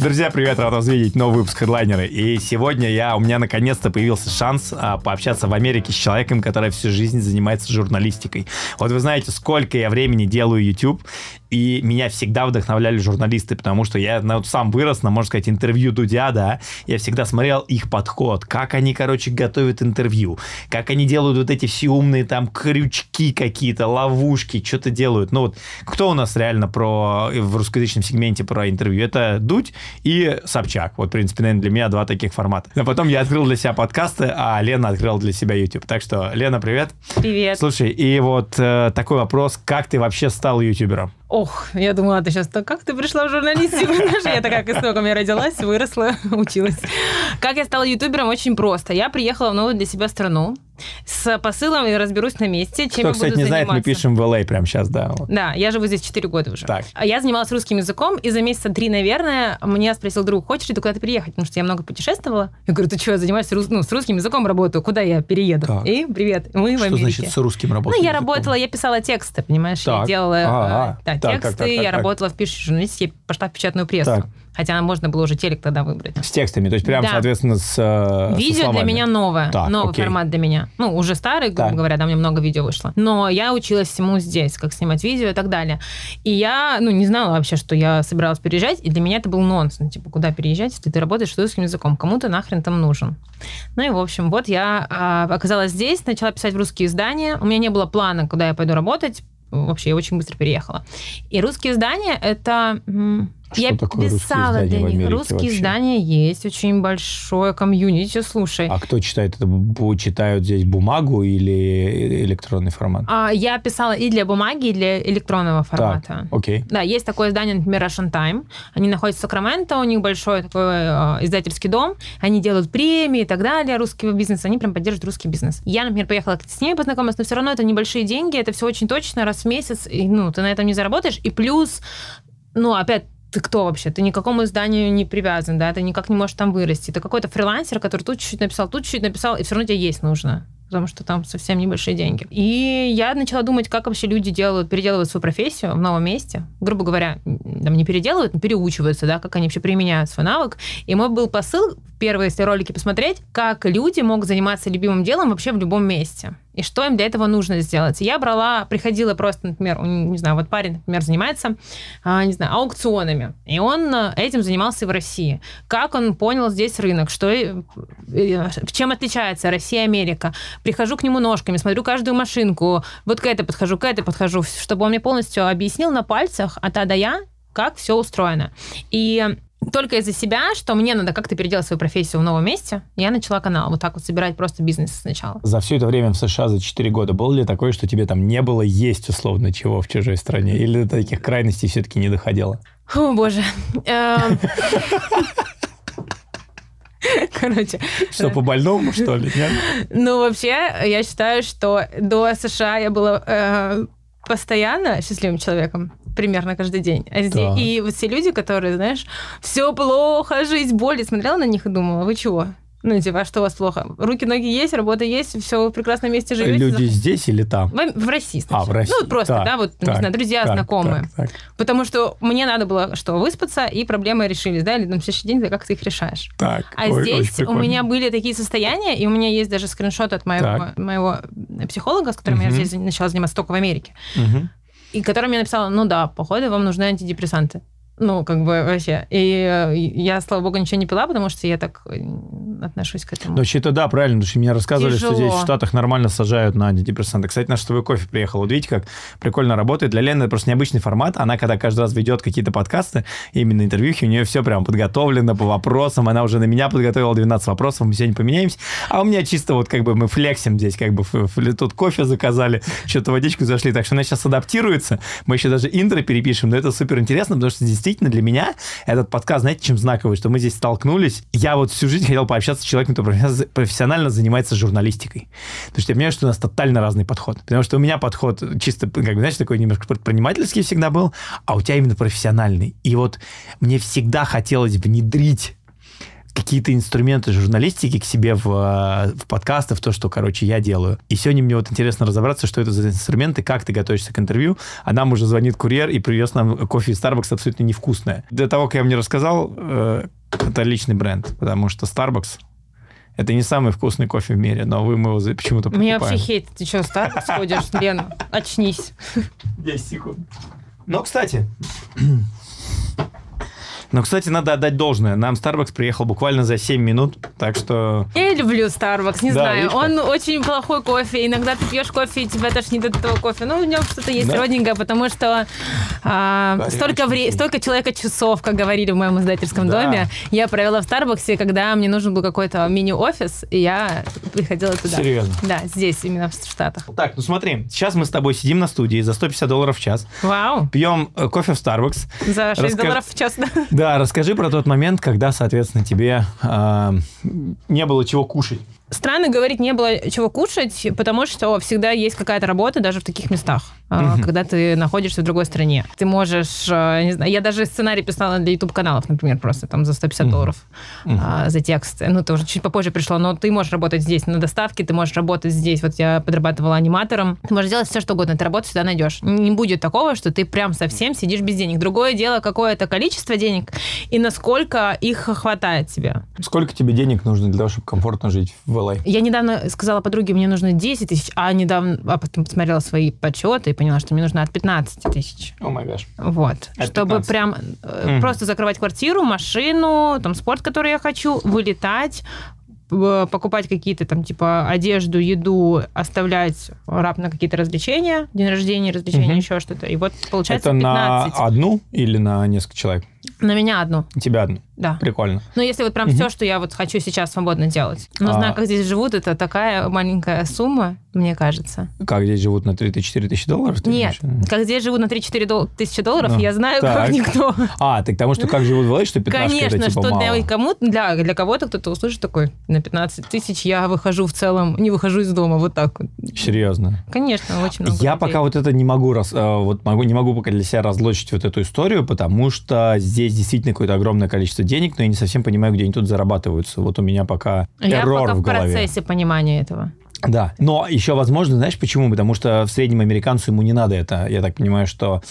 Друзья, привет, рад вас видеть. Новый выпуск хедлайнера. И сегодня я, у меня наконец-то появился шанс а, пообщаться в Америке с человеком, который всю жизнь занимается журналистикой. Вот вы знаете, сколько я времени делаю YouTube, и меня всегда вдохновляли журналисты, потому что я ну, сам вырос на, можно сказать, интервью Дудя, да, я всегда смотрел их подход, как они, короче, готовят интервью, как они делают вот эти все умные там крючки какие-то, ловушки, что-то делают. Ну вот, кто у нас реально про, в русскоязычном сегменте про интервью? Это Дудь и Собчак. Вот, в принципе, наверное, для меня два таких формата. Но потом я открыл для себя подкасты, а Лена открыла для себя YouTube. Так что, Лена, привет. Привет. Слушай, и вот э, такой вопрос, как ты вообще стал ютубером? Ох, я думала, ты сейчас, так как ты пришла в журналистику? Я такая, как истоком я родилась, выросла, училась. Как я стала ютубером? Очень просто. Я приехала в новую для себя страну с посылом и разберусь на месте, чем Кто, я кстати, буду не знает, заниматься. мы пишем в LA прямо сейчас, да. вот. Да, я живу здесь 4 года уже. Так. А Я занималась русским языком, и за месяца три, наверное, меня спросил друг, хочешь ли ты куда-то переехать? Потому что я много путешествовала. Я говорю, ты что, я занимаюсь рус- ну, с русским языком работаю, куда я перееду? Так. И привет, мы в Что Америке. значит с русским работать? Ну, я работала, я писала тексты, понимаешь, Так. я делала э, А, да, так, так, тексты, так, так, я так. работала в пишущей журналистике, я пошла в печатную прессу. Так. Хотя можно было уже телек тогда выбрать. С текстами, то есть прям, Да. соответственно, с э, со Видео для словами. меня новое, Так, новый окей. формат для меня. Ну, уже старый, грубо Так. говоря, да, меня много видео вышло. Но я училась всему здесь, как снимать видео и так далее. И я, ну, не знала вообще, что я собиралась переезжать, и для меня это был нонсенс. Ну, Типа, куда переезжать, если ты работаешь с русским языком? Кому ты нахрен там нужен? Ну и, в общем, вот я а, оказалась здесь, начала писать в русские издания. У меня не было плана, куда я пойду работать. Вообще, я очень быстро переехала. И русские издания — это... м, Что я такое писала для них. Русские вообще? издания есть, очень большое комьюнити, слушай. А кто читает это? Читают здесь бумагу или электронный формат? А, я писала и для бумаги, и для электронного формата. Так, окей. Да, есть такое издание, например, Russian Time. Они находятся в Сакраменто, у них большой такой э, издательский дом. Они делают премии и так далее русского бизнеса. Они прям поддерживают русский бизнес. Я, например, поехала с ними познакомилась, но все равно это небольшие деньги, это все очень точно, раз в месяц. И, ну, ты на этом не заработаешь. И плюс, ну, опять ты кто вообще? Ты ни к какому изданию не привязан, да, ты никак не можешь там вырасти. Ты какой-то фрилансер, который тут чуть-чуть написал, тут чуть-чуть написал, и все равно тебе есть нужно потому что там совсем небольшие деньги. И я начала думать, как вообще люди делают, переделывают свою профессию в новом месте. Грубо говоря, там не переделывают, но переучиваются, да, как они вообще применяют свой навык. И мой был посыл, первые, если ролики посмотреть, как люди могут заниматься любимым делом вообще в любом месте. И что им для этого нужно сделать. Я брала, приходила просто, например, не знаю, вот парень, например, занимается, а, не знаю, аукционами. И он а, этим занимался и в России. Как он понял здесь рынок, что, и- и, чем отличается Россия и Америка. Прихожу к нему ножками, смотрю каждую машинку, вот к этой подхожу, к этой подхожу, чтобы он мне полностью объяснил на пальцах от А до Я, как все устроено. И только из-за себя, что мне надо как-то переделать свою профессию в новом месте, я начала канал вот так вот собирать просто бизнес сначала. За все это время в США за 4 года было ли такое, что тебе там не было есть условно чего в чужой стране? Или до таких крайностей все-таки не доходило? О, боже. Эм. Короче, Что, по больному, что ли? Нет? ну вообще, я считаю, что до США я была э, постоянно счастливым человеком. Примерно каждый день. А Так. И вот все люди, которые, знаешь, все плохо, жизнь, боль, смотрела на них и думала, вы чего? Ну, типа, а что у вас плохо? Руки, ноги есть, работа есть, все в прекрасном месте живете. Люди здесь или там? В, в России. А, в России. Ну, вот просто, Так, да, вот, так, не знаю, друзья, так, знакомые. так, так, Потому что мне надо было, что, выспаться, и проблемы решились, да, или на следующий день ты как ты их решаешь. так. А Ой, здесь у меня были такие состояния, и у меня есть даже скриншот от моего, Так. моего психолога, с которым я Мгм. здесь начала заниматься только в Америке, Мгм. и которая мне написала, ну да, походу вам нужны антидепрессанты. Ну, как бы вообще. И э, я, слава богу, ничего не пила, потому что я так э, отношусь к этому. Ну, вообще-то да, правильно, потому что мне рассказывали, что Тяжело. здесь в Штатах нормально сажают на антидепрессанты. Кстати, наш твой кофе приехал. Вот видите, как прикольно работает. Для Лены это просто необычный формат. Она, когда каждый раз ведет какие-то подкасты, именно интервьюхи, у нее все прям подготовлено по вопросам. Она уже на меня подготовила 12 вопросов, мы сегодня поменяемся. А у меня чисто вот как бы мы флексим здесь, как бы тут кофе заказали, что-то водичку зашли. Так что она сейчас адаптируется. Мы еще даже интро перепишем, но это супер интересно, потому что действительно для меня этот подкаст, знаете, чем знаковый, что мы здесь столкнулись. Я вот всю жизнь хотел пообщаться с человеком, профессионально- профессионально занимается журналистикой. Потому что я понимаю, что у нас тотально разный подход. Потому что у меня подход чисто, как бы, знаешь, такой немножко предпринимательский всегда был, а у тебя именно профессиональный. И вот мне всегда хотелось внедрить какие-то инструменты журналистики к себе в, э, в подкасты, в то, что, короче, я делаю. И сегодня мне вот интересно разобраться, что это за инструменты, как ты готовишься к интервью, а нам уже звонит курьер и привез нам кофе из Starbucks абсолютно невкусное. До того, как я вам не рассказал, э, это личный бренд, потому что Starbucks это не самый вкусный кофе в мире, но вы мы его почему-то покупаем. Меня вообще хейтят. Ты что, Starbucks ходишь, Лена? Очнись. 10 секунд. Но, кстати, но, кстати, надо отдать должное. Нам Starbucks приехал буквально за 7 минут, так что... Я люблю Starbucks, не Да, знаю. Он очень плохой кофе. Иногда ты пьешь кофе, и тебя тошнит от этого кофе. Ну, в нем что-то есть Да? родненькое, потому что а, столько, вре- столько человека часов, как говорили в моем издательском Да. доме, я провела в Старбаксе, когда мне нужен был какой-то мини-офис, и я приходила туда. Серьезно? Да, здесь, именно в Штатах. Так, ну смотри, сейчас мы с тобой сидим на студии за 150 долларов в час, Вау! пьем э, кофе в Starbucks. За 6 Расскажи- долларов в час. да. Да, расскажи про тот момент, когда, соответственно, тебе а, не было чего кушать. Странно говорить, не было чего кушать, потому что всегда есть какая-то работа даже в таких местах, Мгм. когда ты находишься в другой стране. Ты можешь, а, не знаю, я даже сценарий писала для YouTube-каналов, например, просто там за 150 Мгм. долларов Мгм. а, за текст. Ну, это уже чуть попозже пришло, но ты можешь работать здесь на доставке, ты можешь работать здесь. Вот я подрабатывала аниматором. Ты можешь делать все, что угодно, ты работу всегда найдешь. Не будет такого, что ты прям совсем сидишь без денег. Другое дело, какое-то количество денег и насколько их хватает тебе. Сколько тебе денег нужно для того, чтобы комфортно жить в LA? Я недавно сказала подруге, мне нужно 10 тысяч, а недавно, а потом посмотрела свои подсчеты и поняла, что мне нужно от 15 тысяч. О май гаш. Вот. От Чтобы 15. прям Мгм. просто закрывать квартиру, машину, там спорт, который я хочу, вылетать, э, покупать какие-то там типа одежду, еду, оставлять раб на какие-то развлечения, день рождения, развлечения, Мгм. еще что-то. И вот получается Это на 15. одну или на несколько человек? На меня одну, Тебя одну. да. Прикольно. Ну, если вот прям Мгм. все, что я вот хочу сейчас свободно делать. Но А. знаю, как здесь живут, это такая маленькая сумма, мне кажется. Как здесь живут на 3-4 тысячи долларов? ты Нет, имеешь? как здесь живут на 3-4 дол- тысячи долларов, Ну, я знаю, так. как никто. А, так потому что как живут в LA, что 15 Конечно, это типа что мало. для, кому для, для кого-то кто-то услышит такой, на 15 тысяч я выхожу в целом, не выхожу из дома, вот так вот. Серьезно. Конечно, очень много Я людей. пока вот это не могу, рас, э, вот могу, не могу пока для себя разлочить вот эту историю, потому что здесь действительно какое-то огромное количество денег, но я не совсем понимаю, где они тут зарабатываются. Вот у меня пока Я эррор пока в в голове. процессе понимания этого. Да, но еще возможно, знаешь почему? Потому что в среднем американцу ему не надо это. Я так понимаю, что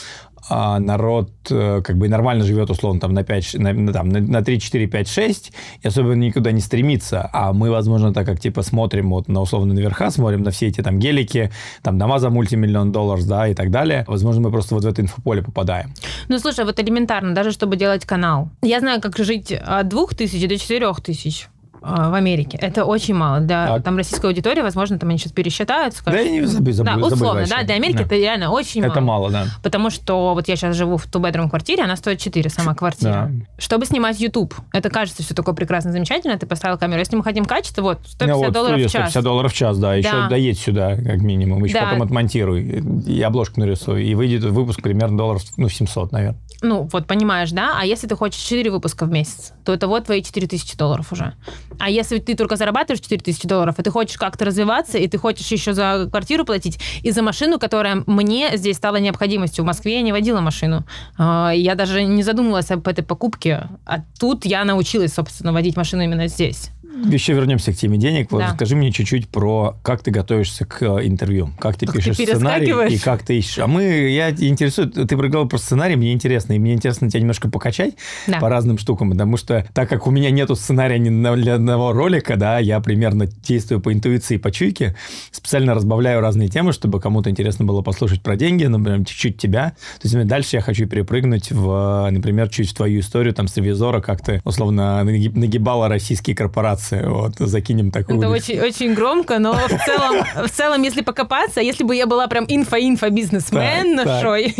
а, народ э, как бы нормально живет, условно, там на 5, на, там, на, на 3, 4, 5, 6, и особенно никуда не стремится. А мы, возможно, так как типа смотрим вот на условно наверха, смотрим на все эти там гелики, там дома за мультимиллион долларов, да, и так далее. Возможно, мы просто вот в это инфополе попадаем. Ну, слушай, вот элементарно, даже чтобы делать канал. Я знаю, как жить от двух тысяч до четырех тысяч в Америке. Это очень мало. Для Так. там российской аудитории, возможно, там они сейчас пересчитают, скажут. Да, я не забы- забы- да, условно, забывайся. да, для Америки Да. это реально очень Это мало, да. Потому что вот я сейчас живу в two-bedroom квартире, она стоит 4, сама квартира. Да. Чтобы снимать YouTube, это кажется все такое прекрасно, замечательно, ты поставил камеру. Если мы хотим качество, вот, 150 Ну, вот, долларов в час. 150 долларов в час, да. Еще Да. доедь сюда, как минимум. Еще Да. потом отмонтируй. И обложку нарисуй. И выйдет выпуск примерно долларов, ну, 700, наверное. Ну, вот понимаешь, да? А если ты хочешь 4 выпуска в месяц, то это вот твои 4000 долларов уже. А если ты только зарабатываешь 4000 долларов, и ты хочешь как-то развиваться, и ты хочешь еще за квартиру платить, и за машину, которая мне здесь стала необходимостью. В Москве я не водила машину. А, Я даже не задумывалась об этой покупке. А тут я научилась, собственно, водить машину именно здесь. Еще вернемся к теме денег. Да. Скажи мне чуть-чуть про как ты готовишься к э, интервью, как ты Как ты пишешь сценарий перескакиваешь? и как ты ищешь. А мы, я интересует, ты проговорил про сценарий, мне интересно, и мне интересно тебя немножко покачать Да. по разным штукам, потому что так как у меня нету сценария ни для одного ролика, да, я примерно действую по интуиции, по чуйке, специально разбавляю разные темы, чтобы кому-то интересно было послушать про деньги, например, чуть-чуть тебя. То есть дальше я хочу перепрыгнуть в, например, чуть в твою историю, там, с ревизора, как ты, условно, наги- нагибала российские корпорации. Вот, закинем такую. Это очень, очень громко, но в целом, в целом, если покопаться, если бы я была прям инфо-инфо-бизнесмен нашой,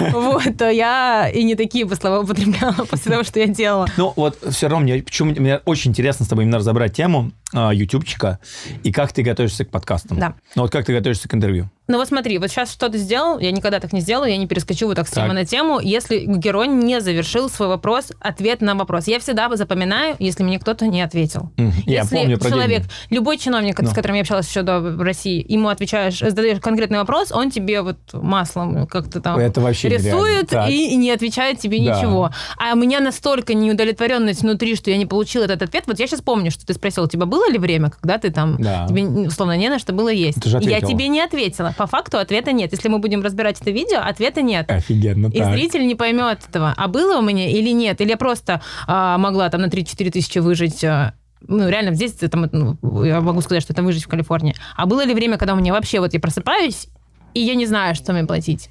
вот, то я и не такие бы слова употребляла после того, что я делала. Ну, вот все равно мне, почему, мне очень интересно с тобой именно разобрать тему а, ютубчика и как ты готовишься к подкастам. Да. Ну, вот как ты готовишься к интервью. Ну вот смотри, вот сейчас что ты сделал, я никогда так не сделаю, я не перескочу вот так с темы на тему, если герой не завершил свой вопрос, ответ на вопрос. Я всегда запоминаю, если мне кто-то не ответил. Mm. Я если помню про человек, деньги. любой чиновник, Ну. с которым я общалась еще до в России, ему отвечаешь, задаешь конкретный вопрос, он тебе вот маслом как-то там Это вообще рисует и, и не отвечает тебе Да. ничего. А у меня настолько неудовлетворенность внутри, что я не получила этот ответ. Вот я сейчас помню, что ты спросил, у тебя было ли время, когда ты там, Да. тебе условно не на что было есть. Я тебе не ответила. По факту ответа нет. Если мы будем разбирать это видео, ответа нет. Офигенно, И так. зритель не поймет этого, а было у меня или нет. Или я просто а, могла там на 3-4 тысячи выжить а, ну, реально, здесь там, ну, я могу сказать, что это выжить в Калифорнии. А было ли время, когда у меня вообще вот я просыпаюсь, и я не знаю, что мне платить?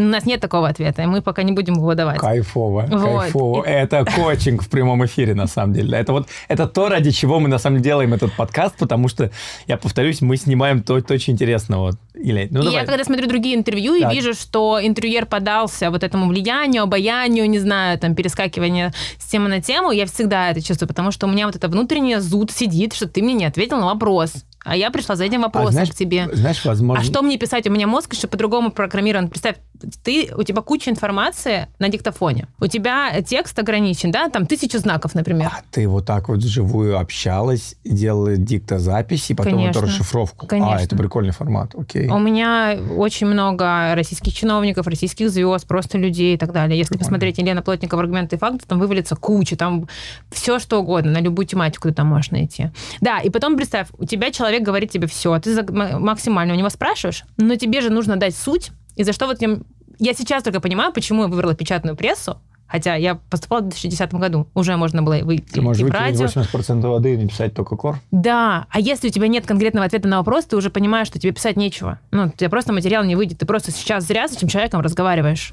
У нас нет такого ответа, и мы пока не будем его давать. Кайфово, Вот. кайфово. Это коучинг в прямом эфире, на самом деле. Это вот это то, ради чего мы на самом деле делаем этот подкаст, потому что, я повторюсь, мы снимаем то, то очень интересно. Вот. Или, ну, и давай. я когда смотрю другие интервью и Так. вижу, что интервьюер подался вот этому влиянию, обаянию, не знаю, там, перескакивание с темы на тему, я всегда это чувствую, потому что у меня вот это внутреннее зуд сидит, что ты мне не ответил на вопрос. А я пришла за этим А вопросом знаешь, к тебе. Знаешь, возможно... А что мне писать? У меня мозг еще по-другому программирован. Представь, ты, у тебя куча информации на диктофоне. У тебя текст ограничен, да? Там тысяча знаков, например. А ты вот так вот вживую общалась, делала диктозапись и потом Конечно. эту расшифровку. Конечно. А, это прикольный формат, окей. У меня очень много российских чиновников, российских звезд, просто людей и так далее. Если Прикольно. посмотреть Елена Плотникова «Аргументы и факты», там вывалится куча, там все что угодно, на любую тематику ты там можешь найти. Да, и потом представь, у тебя человек говорит тебе все, ты за- м- максимально у него спрашиваешь, но тебе же нужно дать суть, и за что вот я, я сейчас только понимаю, почему я выбрала печатную прессу, Хотя я поступала в 2010 году, уже можно было выйти Ты можешь в выкинуть радио. 80% воды и написать только кор. Да, а если у тебя нет конкретного ответа на вопрос, ты уже понимаешь, что тебе писать нечего. Ну, у тебя просто материал не выйдет. Ты просто сейчас зря с этим человеком разговариваешь.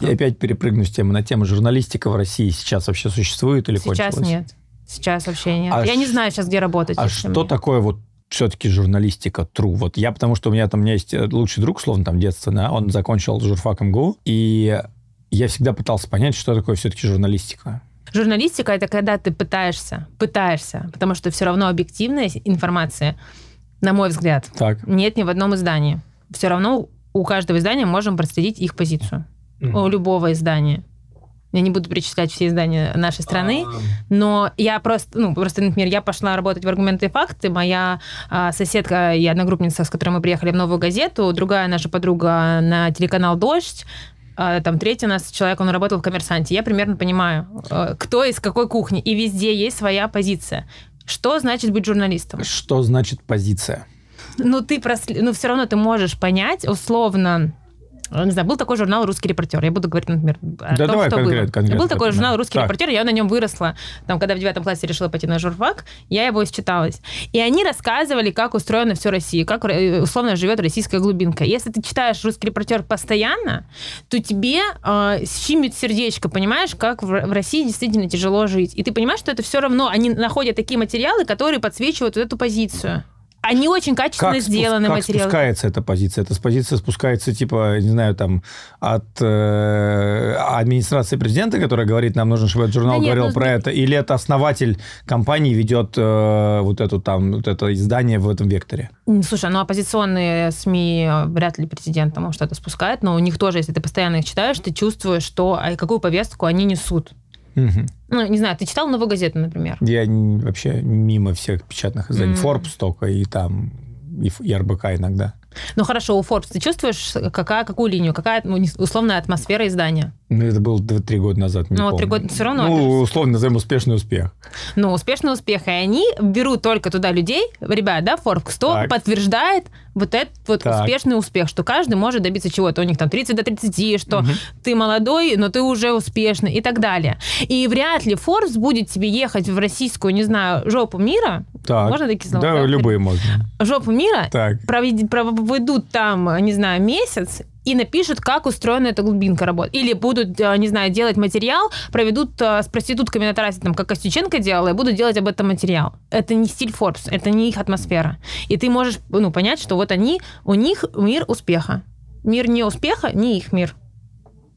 Я опять перепрыгну с темы на тему. Журналистика в России сейчас вообще существует или Сейчас кончилась? нет. Сейчас вообще нет. А я не ш- знаю сейчас, где работать. А что мне. такое вот все-таки журналистика true? Вот я, потому что у меня там у меня есть э, лучший друг, словно там детство, да, он закончил журфак МГУ, и я всегда пытался понять, что такое все-таки журналистика. Журналистика это когда ты пытаешься, пытаешься, потому что все равно объективная информация, на мой взгляд, Так. нет ни в одном издании. Все равно у каждого издания можем проследить их позицию. У любого издания. Я не буду перечислять все издания нашей страны, но я просто, ну, просто, например, я пошла работать в «Аргументы и факты», моя а, соседка и одногруппница, с которой мы приехали в «Новую газету», другая наша подруга на телеканал «Дождь», а, там третий у нас человек, он работал в «Коммерсанте». Я примерно понимаю, кто из какой кухни, и везде есть своя позиция. Что значит быть журналистом? Что значит позиция? Ну, ты просли... ну, все равно ты можешь понять, условно, не знаю, был такой журнал «Русский репортер». Я буду говорить, например, о Да том, давай что конкретно, было. конкретно, был такой журнал «Русский Так. репортер», я на нем выросла. Там, когда в девятом классе решила пойти на журфак, я его считалась. И они рассказывали, как устроена все Россия, как э, условно живет российская глубинка. Если ты читаешь «Русский репортер» постоянно, то тебе э, щемит сердечко, понимаешь, как в, в России действительно тяжело жить. И ты понимаешь, что это все равно, они находят такие материалы, которые подсвечивают вот эту позицию. Они очень качественно Как, сделаны как материалы. спускается эта позиция? Эта позиция спускается, типа, не знаю, там, от э, администрации президента, которая говорит, нам нужно, чтобы этот журнал Да нет, говорил ну, про это, или это основатель компании ведет э, вот эту там, вот это издание в этом векторе? Слушай, ну оппозиционные СМИ э, вряд ли президент там что-то спускает, но у них тоже, если ты постоянно их читаешь, ты чувствуешь, что а какую повестку они несут. Мгм. Ну, не знаю, ты читал «Новую газету», например? Я вообще мимо всех печатных изданий. М. Forbes только и там, и, и РБК иногда. Ну хорошо, у Forbes ты чувствуешь, какая, какую линию, какая ну, условная атмосфера издания? Ну, это было д- три года назад, не Ну, помню. три года всё равно Ну, условно назовем успешный успех. Ну, успешный успех. И они берут только туда людей, ребят, да, Forbes, кто Так. подтверждает вот этот вот Так. успешный успех, что каждый может добиться чего-то. У них там 30 до 30, что ты молодой, но ты уже успешный и так далее. И вряд ли Forbes будет тебе ехать в российскую, не знаю, жопу мира. Так. Можно такие слова? Да, любые можно. Жопу мира. Так. провед- проведут там, не знаю, месяц и напишут, как устроена эта глубинка работы. Или будут, э, не знаю, делать материал, проведут э, с проститутками на трассе, там, как Костюченко делала, и будут делать об этом материал. Это не стиль Forbes, это не их атмосфера. И ты можешь ну, понять, что вот они, у них мир успеха. Мир не успеха, не их мир.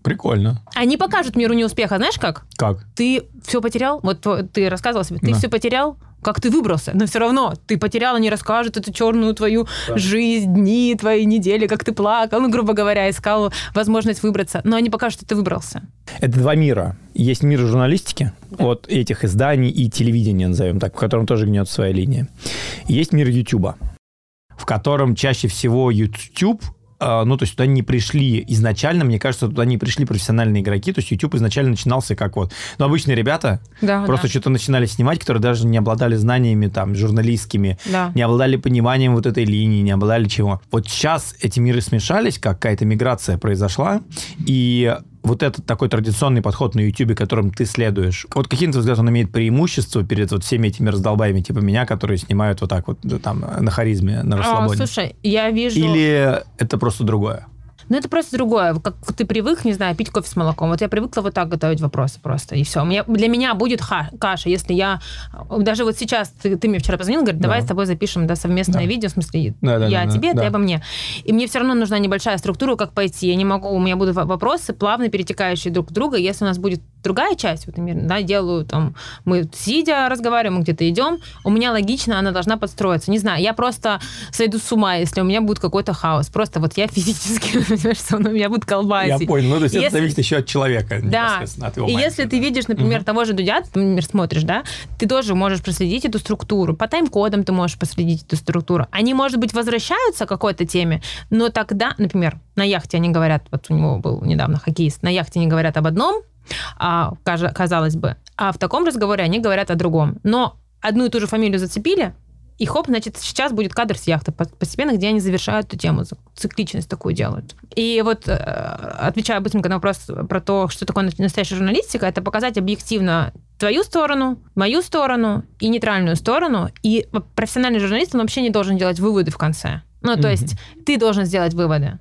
Прикольно. Они покажут миру неуспеха, знаешь как? Как? Ты все потерял, вот ты рассказывал себе, ты Да. все потерял, как ты выбрался, но все равно ты потерял, они расскажут эту черную твою жизнь, дни твои, недели, как ты плакал, ну, грубо говоря, искал возможность выбраться, но они покажут, что ты выбрался. Это два мира. Есть мир журналистики от этих изданий и телевидения, назовем так, в котором тоже гнет своя линия. Есть мир Ютуба, в котором чаще всего YouTube ну, то есть туда не пришли изначально, мне кажется, туда не пришли профессиональные игроки, то есть YouTube изначально начинался как вот, ну, обычные ребята Да, просто да, что-то начинали снимать, которые даже не обладали знаниями там журналистскими, да. не обладали пониманием вот этой линии, не обладали чего. Вот сейчас эти миры смешались, какая-то миграция произошла, и вот этот такой традиционный подход на YouTube, которым ты следуешь, вот каким то взгляд он имеет преимущество перед вот всеми этими раздолбаями, типа меня, которые снимают вот так вот там на харизме, на А, расслабоне? слушай, я вижу... Или это просто другое? Ну, это просто другое. Как ты привык, не знаю, пить кофе с молоком. Вот я привыкла вот так готовить вопросы просто, и все. У меня, для меня будет ха- каша, если я... Даже вот сейчас ты, ты мне вчера позвонил, говорит, давай Да. с тобой запишем да, совместное Да. видео, в смысле, Да, да, я да, о тебе, да. ты обо мне. И мне все равно нужна небольшая структура, как пойти. Я не могу, у меня будут во- вопросы, плавно перетекающие друг в друга. Если у нас будет другая часть, вот, например, да, делаю там, мы сидя разговариваем, мы где-то идем, у меня логично она должна подстроиться. Не знаю, я просто сойду с ума, если у меня будет какой-то хаос. Просто вот я физически, что у меня будет Я колбасить. понял. Ну, то есть это Если- зависит еще от человека. Да. от его И если ты видишь, например, Мгм. того же Дудя, ты, например, смотришь, да, ты тоже можешь проследить эту структуру. По тайм-кодам ты можешь проследить эту структуру. Они, может быть, возвращаются к какой-то теме, но тогда, например, на яхте они говорят, вот у него был недавно хоккеист, на яхте они говорят об одном, а, казалось бы, а в таком разговоре они говорят о другом. Но одну и ту же фамилию зацепили, и хоп, значит, сейчас будет кадр с яхты по- постепенно, где они завершают эту тему, цикличность такую делают. И вот, э, отвечая быстренько на вопрос про то, что такое настоящая журналистика, это показать объективно твою сторону, мою сторону и нейтральную сторону. И профессиональный журналист, он вообще не должен делать выводы в конце. Ну, то Мгм. есть ты должен сделать выводы.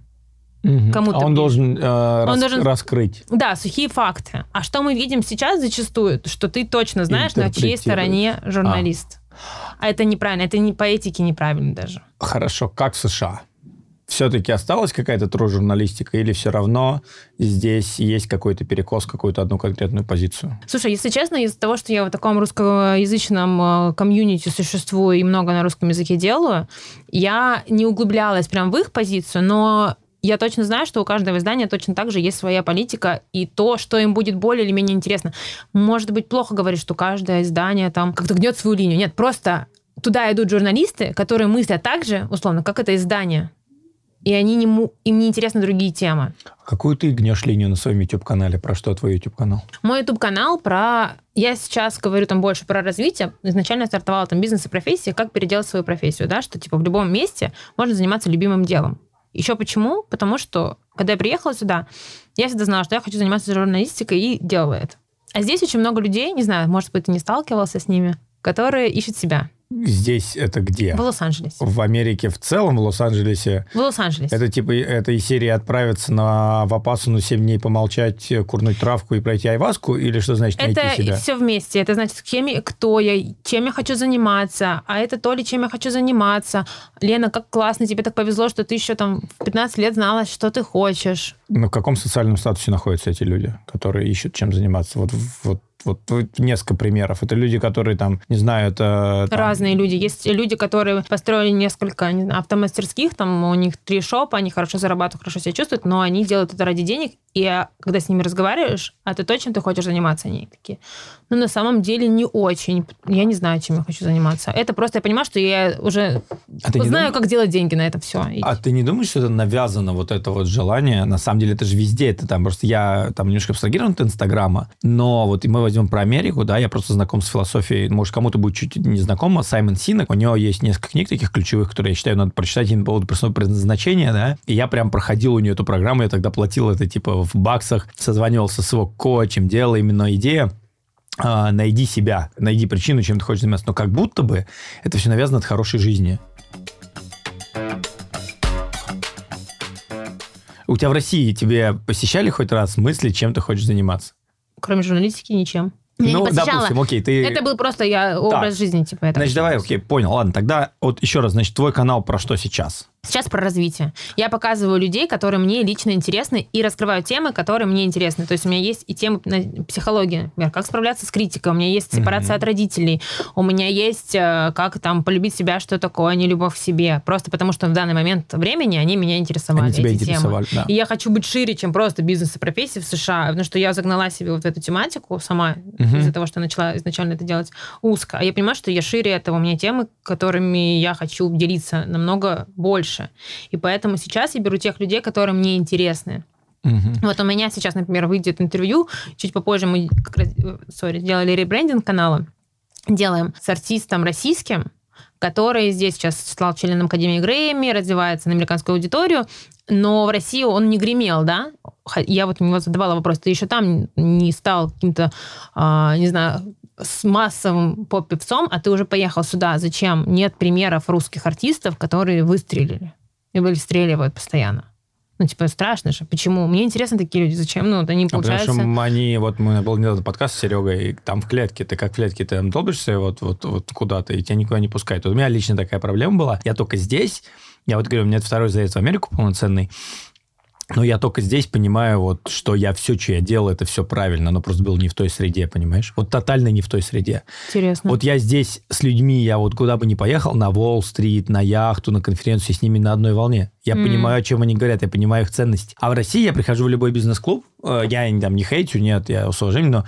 Мгм. кому а он должен, э, рас- должен- раскрыть. Да, сухие факты. А что мы видим сейчас зачастую, что ты точно знаешь, на чьей стороне журналист. А это неправильно, это не по этике неправильно даже. Хорошо, как в США? Все-таки осталась какая-то тру журналистика или все равно здесь есть какой-то перекос, какую-то одну конкретную позицию? Слушай, если честно, из-за того, что я в таком русскоязычном э, комьюнити существую и много на русском языке делаю, я не углублялась прям в их позицию, но я точно знаю, что у каждого издания точно так же есть своя политика, и то, что им будет более или менее интересно. Может быть, плохо говорить, что каждое издание там как-то гнет свою линию. Нет, просто туда идут журналисты, которые мыслят так же, условно, как это издание. И они не, им не интересны другие темы. Какую ты гнешь линию на своем YouTube-канале? Про что твой YouTube-канал? Мой YouTube-канал про... Я сейчас говорю там больше про развитие. Изначально я стартовала там бизнес и профессии, как переделать свою профессию, да, что типа в любом месте можно заниматься любимым делом. Еще почему? Потому что, когда я приехала сюда, я всегда знала, что я хочу заниматься журналистикой и делала это. А здесь очень много людей, не знаю, может быть, ты не сталкивался с ними, которые ищут себя Здесь это где? в Лос-Анджелесе. В Америке в целом, в Лос-Анджелесе. В Лос-Анджелесе. Это типа это из серии отправиться на Вапасу 7 дней помолчать, курнуть травку и пройти айваску? Или что значит найти Это себя? все вместе. Это значит, кем кто я, чем я хочу заниматься. А это то ли, чем я хочу заниматься. Лена, как классно, тебе так повезло, что ты еще там в 15 лет знала, что ты хочешь. Ну, в каком социальном статусе находятся эти люди, которые ищут чем заниматься? Вот, вот, вот, несколько примеров. Это люди, которые там, не знаю, это... там, Разные люди. Есть люди, которые построили несколько не знаю, автомастерских, там у них три шопа, они хорошо зарабатывают, хорошо себя чувствуют, но они делают это ради денег, и а, когда с ними разговариваешь, а ты то, чем ты хочешь заниматься, они такие, ну, на самом деле не очень. Я не знаю, чем я хочу заниматься. Это просто я понимаю, что я уже А знаю, дум- как делать деньги на это все. А ты не думаешь, что это навязано, вот это вот желание? На самом деле, это же везде, это там, просто я там немножко абстрагирован от Инстаграма, но вот и мы возьмем про Америку, да, я просто знаком с философией, может, кому-то будет чуть незнакомо, Саймон Синок, у него есть несколько книг таких ключевых, которые, я считаю, надо прочитать им по поводу personal предназначения, да, и я прям проходил у нее эту программу, я тогда платил это, типа, в баксах, созванивался с его коучем, делал именно идея, а, найди себя, найди причину, чем ты хочешь заниматься. Но как будто бы это все навязано от хорошей жизни. У тебя в России тебе посещали хоть раз мысли, чем ты хочешь заниматься? Кроме журналистики, ничем. Я ну, не допустим, окей, ты... Это был просто я образ жизни, типа это. Значит, давай, окей, понял. Ладно, тогда вот еще раз, значит, твой канал про что сейчас? Сейчас про развитие. Я показываю людей, которые мне лично интересны, и раскрываю темы, которые мне интересны. То есть у меня есть и темы психологии, например, как справляться с критикой, у меня есть сепарация mm-hmm. от родителей, у меня есть э, как там полюбить себя, что такое не любовь к себе. Просто потому что в данный момент времени они меня интересовали, они тебя эти интересовали, темы. Да. И я хочу быть шире, чем просто бизнес и профессия в США, потому что я загнала себе вот эту тематику сама mm-hmm. из-за того, что начала изначально это делать узко. А я понимаю, что я шире этого, у меня темы, которыми я хочу делиться намного больше. И поэтому сейчас я беру тех людей, которые мне интересны. Мгм. Вот у меня сейчас, например, выйдет интервью, чуть попозже мы как раз, э, сори, делали ребрендинг канала, делаем с артистом российским, который здесь сейчас стал членом Академии Грэмми, развивается на американскую аудиторию, но в России он не гремел, да? Я вот у него задавала вопрос, ты еще там не стал каким-то, а, не знаю, с массовым поп-певцом, а ты уже поехал сюда. Зачем? Нет примеров русских артистов, которые выстрелили и выстреливают постоянно. Ну, типа, страшно же. Почему? Мне интересны такие люди. Зачем? Ну, вот они, А потому что они, вот мы был недавно подкаст с Серегой, и там в клетке, ты как в клетке, ты там долбишься вот, вот, вот куда-то, и тебя никуда не пускают. Вот у меня лично такая проблема была. Я только здесь, я вот говорю, у меня второй заезд в Америку полноценный, но я только здесь понимаю, вот, что я все, что я делал, это все правильно, но просто был не в той среде, понимаешь? Вот тотально не в той среде. Интересно. Вот я здесь с людьми, я вот куда бы ни поехал, на Уолл-стрит, на яхту, на конференцию, с ними на одной волне. Я М. понимаю, о чем они говорят, я понимаю их ценность. А в России я прихожу в любой бизнес-клуб, э, я там не хейтю, нет, я с уважением, но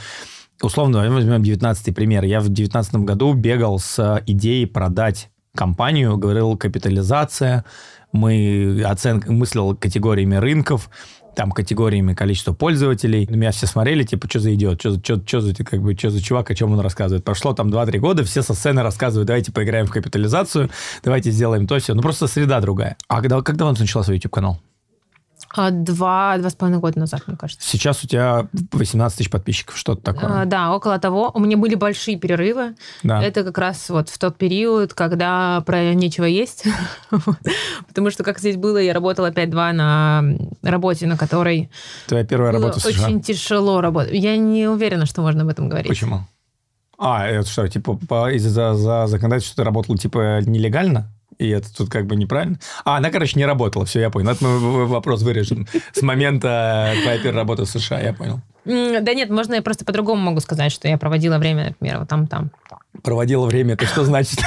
условно возьмем 19 пример. Я в 19 году бегал с идеей продать компанию, говорил капитализация, мы оценка, мыслил категориями рынков, там категориями количества пользователей. На меня все смотрели, типа, что за идиот, что, что, что за, как бы, что за чувак, о чем он рассказывает. Прошло там 2-3 года, все со сцены рассказывают, давайте поиграем в капитализацию, давайте сделаем то все. Ну, просто среда другая. А когда, когда он начала свой YouTube-канал? А, Два, два с половиной года назад, мне кажется. Сейчас у тебя 18 тысяч подписчиков, что-то такое. А, Да, около того. У меня были большие перерывы. да. Это как раз вот в тот период, когда про нечего есть. Потому что, как здесь было, я работала 5-2 на работе, на которой Твоя первая работа США. очень тяжело работать. Я не уверена, что можно об этом говорить. Почему? А, это что, типа, из-за за законодательства ты работала, типа, нелегально? И это тут как бы неправильно? А, она, короче, не работала, все, я понял. Это мы вопрос вырежем. С момента твоей первой работы в США, я понял. Да нет, можно я просто по-другому могу сказать, что я проводила время, например, вот там-там. Проводила время, это что значит?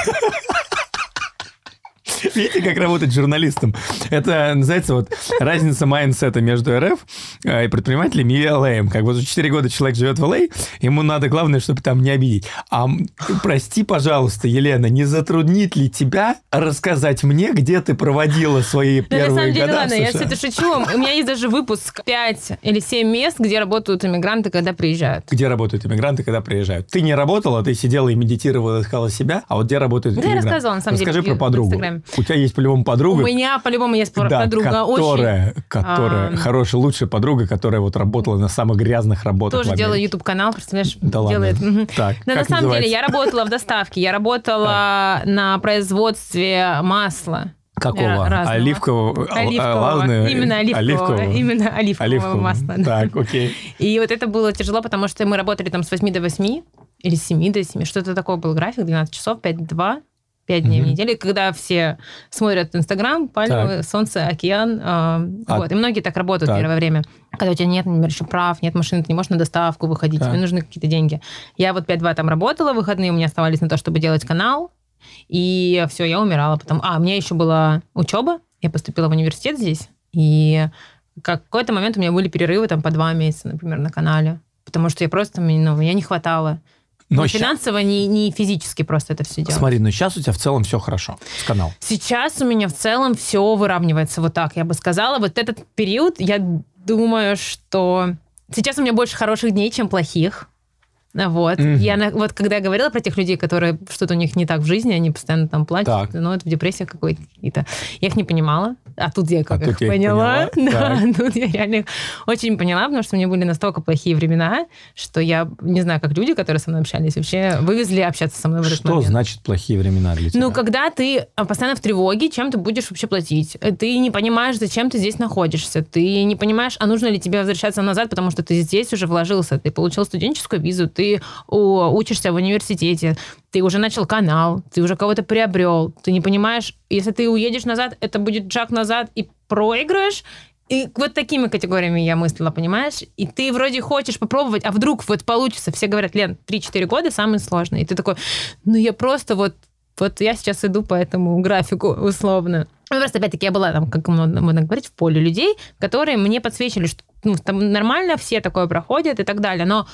Видите, как работать журналистом? Это называется вот разница mindset а между РФ э, и предпринимателями и LA. Как вот за 4 года человек живет в LA, ему надо, главное, чтобы там не обидеть. А прости, пожалуйста, Елена, не затруднит ли тебя рассказать мне, где ты проводила свои Да, на первые самом деле, года ладно, я все это шучу. У меня есть даже выпуск 5 или 7 мест, где работают иммигранты, когда приезжают. Где работают иммигранты, когда приезжают? Ты не работала, ты сидела и медитировала, искала себя, а вот где работают Да, я рассказывала, на самом деле, Расскажи про подругу. У тебя есть по-любому У подруга, меня по-любому есть да, подруга очень... которая, которая а, хорошая, лучшая подруга, которая вот работала на самых грязных работах Тоже в делает Америке. YouTube-канал, представляешь, Да ладно. делает. Мгм. Так, Да, на самом деле, называется? я работала в доставке, я работала на производстве масла. Какого? разного. Оливкового? а- Оливкового. ладно, Именно оливкового. Именно оливкового, Оливкового. масла. да. Так, окей. И вот это было тяжело, потому что мы работали там с 8 до 8 или с 7 до 7. Что-то такое был график, 12 часов, 5-2. 5 дней в Мгм. неделю, когда все смотрят Инстаграм, пальмы, солнце, океан. э, А- вот. И многие так работают Так. первое время. Когда у тебя нет, например, еще прав, нет машины, ты не можешь на доставку выходить, Так. тебе нужны какие-то деньги. Я вот 5-2 там работала, выходные у меня оставались на то, чтобы делать канал. И все, я умирала потом. А, у меня еще была учеба. Я поступила в университет здесь. И в какой-то момент у меня были перерывы там по два месяца, например, на канале. Потому что я просто, ну, меня не хватало. Но ни ща- финансово, ни, ни физически просто это все делать. Смотри, но сейчас у тебя в целом все хорошо с каналом. Сейчас у меня в целом все выравнивается вот так, я бы сказала. Вот этот период, я думаю, что сейчас у меня больше хороших дней, чем плохих. Вот. Мгм. Я вот когда я говорила про тех людей, которые что-то у них не так в жизни, они постоянно там плачут, Так. ну, это в депрессиях какой-то. Я их не понимала. А тут я как А тут их я их поняла. поняла. Да, тут я реально их очень поняла, потому что у меня были настолько плохие времена, что я не знаю, как люди, которые со мной общались, вообще вывезли общаться со мной в этот Что момент. значит плохие времена для тебя? Ну, когда ты а, постоянно в тревоге, чем ты будешь вообще платить? Э, Ты не понимаешь, зачем ты здесь находишься. Ты не понимаешь, а нужно ли тебе возвращаться назад, потому что ты здесь уже вложился. Ты получил студенческую визу, ты учишься в университете. Ты уже начал канал, ты уже кого-то приобрел, ты не понимаешь, если ты уедешь назад, это будет шаг назад и проигрыш, и вот такими категориями я мыслила, понимаешь? И ты вроде хочешь попробовать, а вдруг вот получится. Все говорят, Лен, 3-4 года самые сложные. И ты такой, ну я просто вот, вот я сейчас иду по этому графику условно. Ну, просто, опять-таки, я была там, как можно говорить, в поле людей, которые мне подсвечили, что ну, там нормально, все такое проходят и так далее. Но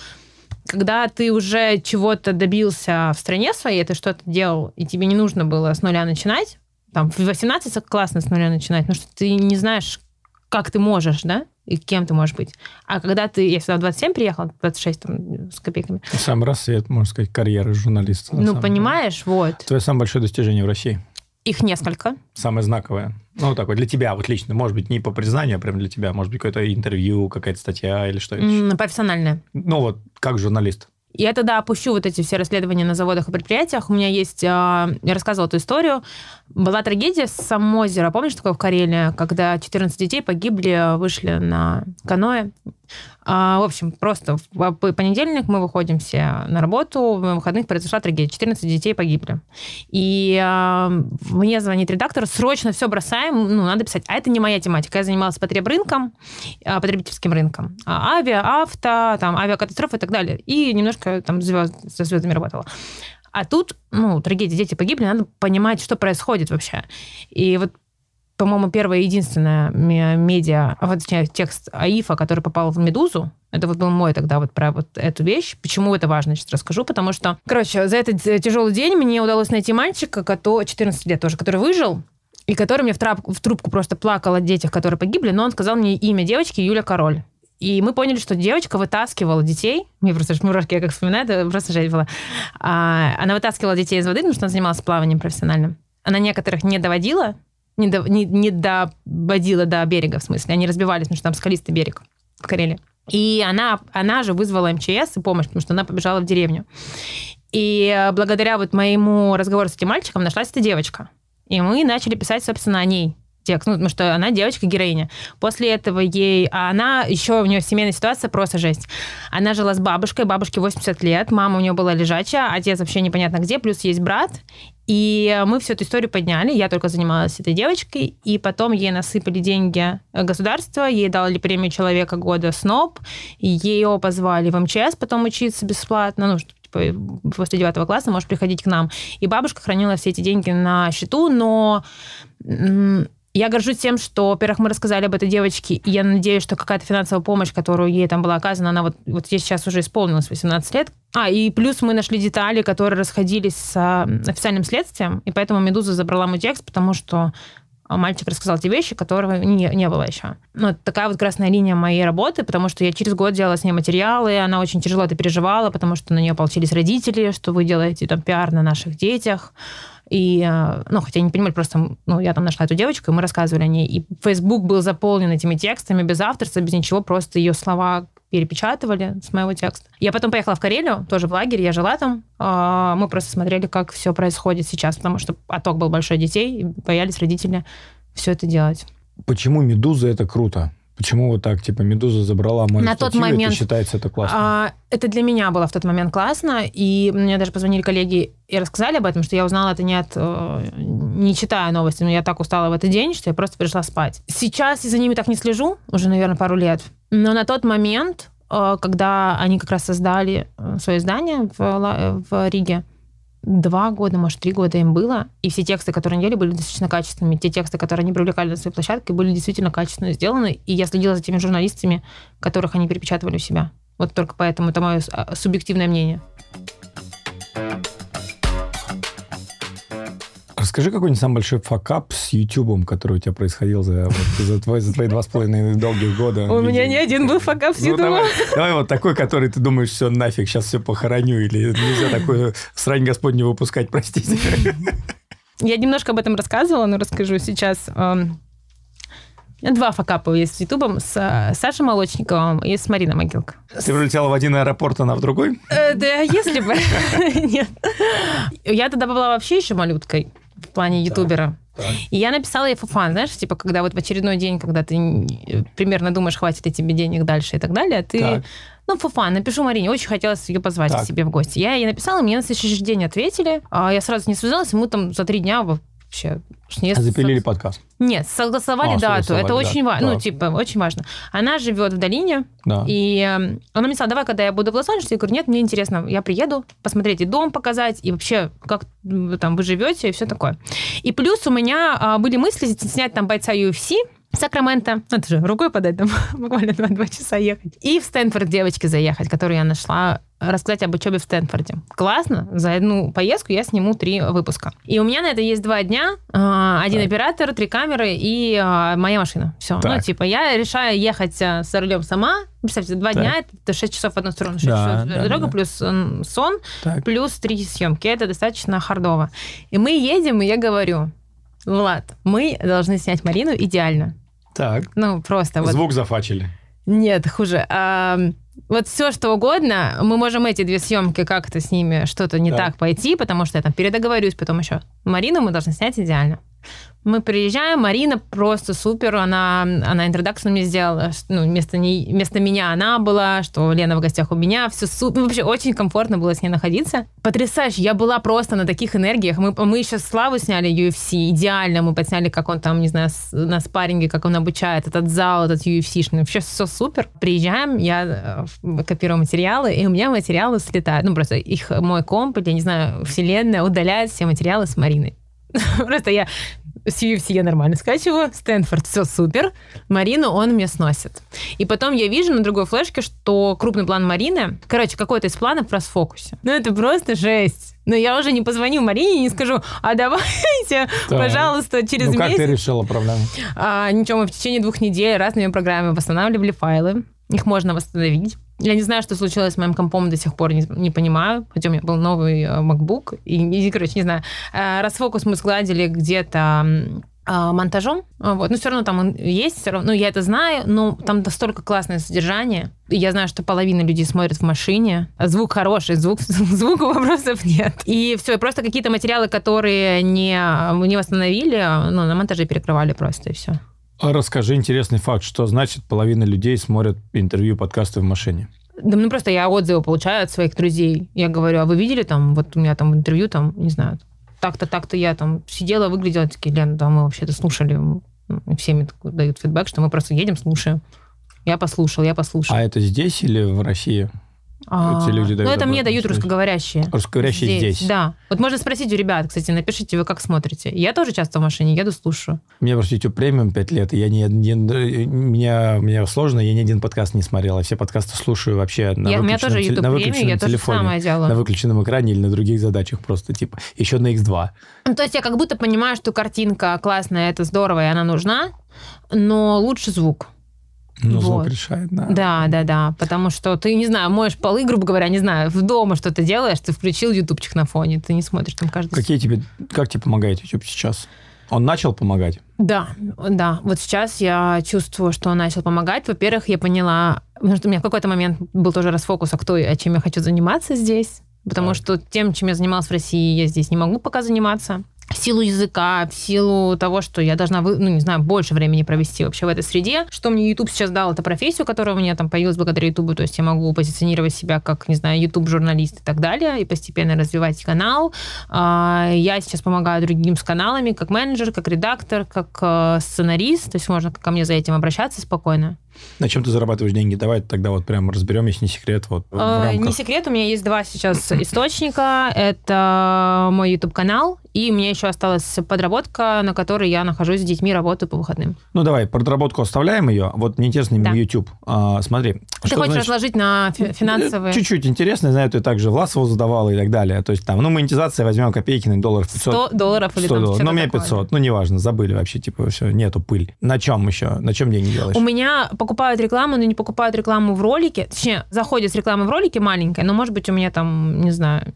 когда ты уже чего-то добился в стране своей, ты что-то делал, и тебе не нужно было с нуля начинать, там, в 18 классно с нуля начинать, потому что ты не знаешь, как ты можешь, да, и кем ты можешь быть. А когда ты, я сюда в 27 приехала, 26 там, с копейками. Сам рассвет, можно сказать, карьеры журналиста. Ну, понимаешь, деле. вот. Твое самое большое достижение в России? Их несколько. Самое знаковое? Ну, такое, для тебя вот лично, может быть, не по признанию, а прям для тебя. Может быть, какое-то интервью, какая-то статья или что то Профессиональное. Ну, вот как журналист. Я тогда опущу вот эти все расследования на заводах и предприятиях. У меня есть... А, я рассказывала эту историю. Была трагедия с Самозера. Помнишь, такое в Карелии, когда 14 детей погибли, вышли на каноэ. А, в общем, просто в понедельник мы выходим все на работу, в выходных произошла трагедия, 14 детей погибли. И а, мне звонит редактор, срочно все бросаем, ну, надо писать. А это не моя тематика, я занималась потребрынком, а, потребительским рынком. Авиа, авто, там, авиакатастрофы и так далее. И немножко там звезд, со звездами работала. А тут, ну, трагедия, дети погибли, надо понимать, что происходит вообще. И вот по-моему, первая и единственная медиа, а точнее, текст АИФа, который попал в «Медузу», это вот был мой тогда вот про вот эту вещь. Почему это важно, сейчас расскажу. Потому что, короче, за этот тяжелый день мне удалось найти мальчика, который 14 лет тоже, который выжил, и который мне в, трап, в трубку просто плакал о детях, которые погибли, но он сказал мне имя девочки Юля Король. И мы поняли, что девочка вытаскивала детей. Мне просто мурашки, я как вспоминаю, это просто жаль было. А, она вытаскивала детей из воды, потому что она занималась плаванием профессиональным. Она некоторых не доводила, не, до, не, не доводила до берега, в смысле. Они разбивались, потому что там скалистый берег в Карелии. И она, она же вызвала МЧС и помощь, потому что она побежала в деревню. И э, благодаря вот моему разговору с этим мальчиком нашлась эта девочка. И мы начали писать, собственно, о ней текст, ну, потому что она девочка-героиня. После этого ей... А она еще, у нее семейная ситуация просто жесть. Она жила с бабушкой, бабушке 80 лет, мама у нее была лежачая, отец вообще непонятно где, плюс есть брат. И мы всю эту историю подняли, я только занималась этой девочкой, и потом ей насыпали деньги государства, ей дали премию Человека года СНОП, ее позвали в МЧС потом учиться бесплатно, ну, типа, после девятого класса можешь приходить к нам. И бабушка хранила все эти деньги на счету, но я горжусь тем, что, во-первых, мы рассказали об этой девочке, и я надеюсь, что какая-то финансовая помощь, которую ей там была оказана, она вот, вот ей сейчас уже исполнилось 18 лет. А, и плюс мы нашли детали, которые расходились с а, официальным следствием, и поэтому «Медуза» забрала мой текст, потому что мальчик рассказал те вещи, которого не, не было еще. Ну, такая вот красная линия моей работы, потому что я через год делала с ней материалы, она очень тяжело это переживала, потому что на нее получились родители, что вы делаете там пиар на наших детях. И, э, ну, хотя не понимали, просто, ну, я там нашла эту девочку, и мы рассказывали о ней. И Facebook был заполнен этими текстами без авторства, без ничего, просто ее слова перепечатывали с моего текста. Я потом поехала в Карелию, тоже в лагерь, я жила там. А, мы просто смотрели, как все происходит сейчас, потому что поток был большой детей, и боялись родители все это делать. Почему «Медуза» — это круто? Почему вот так, типа, «Медуза» забрала мою На статью, тот момент, это считается это классно? А, это для меня было в тот момент классно, и мне даже позвонили коллеги и рассказали об этом, что я узнала это не от... Э, не читая новости, но я так устала в этот день, что я просто пришла спать. Сейчас я за ними так не слежу, уже, наверное, пару лет, но на тот момент, э, когда они как раз создали э, свое издание в, в Риге, два года, может, три года им было, и все тексты, которые они делали, были достаточно качественными. Те тексты, которые они привлекали на своей площадке, были действительно качественно сделаны, и я следила за теми журналистами, которых они перепечатывали у себя. Вот только поэтому это мое а, субъективное мнение. Расскажи какой-нибудь самый большой факап с YouTube, который у тебя происходил за, вот, за, твои, за твои два с половиной долгих года. У меня не один был факап с. Ну, давай, давай вот такой, который ты думаешь, все, нафиг, сейчас все похороню, или нельзя такое срань Господь не выпускать, простите. Я немножко об этом рассказывала, но расскажу сейчас. Эм, два факапа есть с Ютубом, с э, Сашей Молочниковым и с Мариной Могилко. Ты прилетела в один аэропорт, она в другой? Э, да, если бы. Нет. Я тогда была вообще еще малюткой в плане ютубера. И я написала ей фуфан, знаешь, типа, когда вот в очередной день, когда ты н- примерно думаешь, хватит ли тебе денег дальше и так далее, ты... Так. Ну, фуфан, напишу Марине, очень хотелось ее позвать Так. к себе в гости. Я ей написала, мне на следующий день ответили, а я сразу не связалась, и мы там за три дня вообще... с ней Запилили подкаст. Нет, согласовали А, дату. это очень важно. да. Ну, типа, очень важно. Она живет в долине, Да. и э, она мне сказала, давай, когда я буду в Лос-Анджелесе, я говорю, нет, мне интересно, я приеду, посмотреть и дом показать, и вообще, как там вы живете, и все такое. И плюс у меня а, были мысли снять там бойца UFC, в Сакраменто, это же рукой подать, там буквально два, два часа ехать. И в Стэнфорд девочки заехать, которую я нашла, рассказать об учебе в Стэнфорде. Классно, за одну поездку я сниму три выпуска. И у меня на это есть два дня, а, один Так. оператор, три камеры и а, моя машина. Все. Ну, типа, я решаю ехать а, с рулем сама. Представьте, два Так. дня, это 6 часов в одну сторону, 6 Да, часов да, дорога, да. плюс сон, Так. плюс три съемки. Это достаточно хардово. И мы едем, и я говорю, Влад, мы должны снять Марину идеально. Так. Ну, просто вот. Звук зафачили. Нет, хуже. А, вот все, что угодно, мы можем эти две съемки как-то с ними что-то не Так. так пойти, потому что я там передоговорюсь потом еще. Марину мы должны снять идеально. Мы приезжаем, Марина просто супер, она, она интродакцию мне сделала, ну, вместо, ней, вместо меня она была, что Лена в гостях у меня, все супер, вообще очень комфортно было с ней находиться. Потрясающе, я была просто на таких энергиях, мы, мы еще Славу сняли UFC, идеально, мы подсняли, как он там, не знаю, на спарринге, как он обучает, этот зал, этот UFC-шный, вообще все супер. Приезжаем, я э, копирую материалы, и у меня материалы слетают, ну, просто их мой комп, я не знаю, вселенная удаляет все материалы с Мариной. Просто я с UFC я нормально скачиваю, Стэнфорд, все супер. Марину он мне сносит. И потом я вижу на другой флешке, что крупный план Марины, короче, какой-то из планов в расфокусе. Ну, это просто жесть. Но я уже не позвоню Марине и не скажу, а давайте, Так. пожалуйста, через ну, как месяц. ты решила проблему? А, ничего, мы в течение двух недель разными программами восстанавливали файлы. Их можно восстановить. Я не знаю, что случилось с моим компом, до сих пор не, не понимаю. Хотя у меня был новый э, MacBook. И, и, короче, не знаю. Э, Расфокус мы сгладили где-то а, монтажом. А, Вот. Но все равно там он есть, все равно, ну, я это знаю, но там настолько классное содержание. Я знаю, что половина людей смотрит в машине. А Звук хороший, звук, звуку вопросов нет. И все, просто какие-то материалы, которые не, не восстановили, ну, на монтаже перекрывали просто, и все. А расскажи интересный факт, что значит половина людей смотрят интервью, подкасты в машине. Да, ну просто я отзывы получаю от своих друзей. Я говорю, а вы видели там, вот у меня там интервью, там, не знаю, так-то, так-то я там сидела, выглядела, такие, Лен, да, мы вообще-то слушали. Ну, и все мне такой дают фидбэк, что мы просто едем, слушаем. Я послушал, я послушал. А это здесь или в России? Эти люди дают Ну, это мне дают русскоговорящие. Русскоговорящие здесь. Да. Вот можно спросить у ребят, кстати, напишите, вы как смотрите. Я тоже часто в машине еду, слушаю. Мне просто YouTube премиум 5 лет, и я не, не- меня, меня сложно, я ни один подкаст не смотрел, а все подкасты слушаю вообще на Я, у меня выключенном тоже YouTube на выключенном я тоже телефоне, самое делаю. на выключенном экране или на других задачах просто, типа, еще на X2. Ну, то есть я как будто понимаю, что картинка классная, это здорово, и она нужна, но лучше звук. Ну, звук Вот. решает, да. Да, да, да. Потому что ты, не знаю, моешь полы, грубо говоря, не знаю, в дома что-то делаешь, ты включил ютубчик на фоне, ты не смотришь там каждый... Какие тебе, как тебе помогает YouTube сейчас? Он начал помогать? Да, да. Вот сейчас я чувствую, что он начал помогать. Во-первых, я поняла, потому что у меня в какой-то момент был тоже расфокус, а кто и- а чем я хочу заниматься здесь. Потому Так. что тем, чем я занималась в России, я здесь не могу пока заниматься. В силу языка, в силу того, что я должна, ну, не знаю, больше времени провести вообще в этой среде. Что мне YouTube сейчас дал, это профессию, которая у меня там появилась благодаря YouTube. То есть я могу позиционировать себя как, не знаю, YouTube-журналист и так далее, и постепенно развивать канал. А, Я сейчас помогаю другим с каналами, как менеджер, как редактор, как э, сценарист. То есть можно ко мне за этим обращаться спокойно. На чем ты зарабатываешь деньги? Давай тогда вот прям разберем, если не секрет, вот Э. Не секрет, у меня есть два сейчас источника. Это мой YouTube-канал, и у меня еще осталась подработка, на которой я нахожусь с детьми, работаю по выходным. Ну, давай, подработку оставляем ее. Вот мне интересно именно Да. YouTube. А, смотри. Ты хочешь значит- разложить на фи- финансовые... Чуть-чуть интересно, знаю, ты также Власову задавала и так далее. То есть там, ну, монетизация, возьмем копейки на долларов 500. 100 долларов или 100 там долларов. Ну, у меня такое. 500. Ну, неважно, забыли вообще, типа, все, нету пыль. На чем еще? На чем деньги делаешь? У меня покупают рекламу, но не покупают рекламу в ролике. Точнее, заходят с рекламы в ролике маленькой, но, может быть, у меня там, не знаю,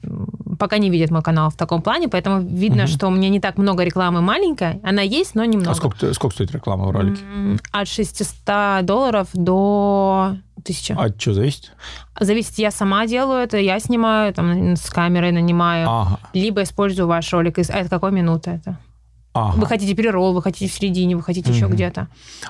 пока не видят мой канал в таком плане, поэтому видно, Мгм. что у меня не так много рекламы маленькой. Она есть, но немного. А сколько, сколько стоит реклама в ролике? От 600 долларов до 1000. А что зависит? Зависит, я сама делаю это, я снимаю, там, с камерой нанимаю, Ага. либо использую ваш ролик. А это какой минуты это? Ага. Вы хотите перерол, вы хотите в середине, вы хотите еще Мгм. где-то.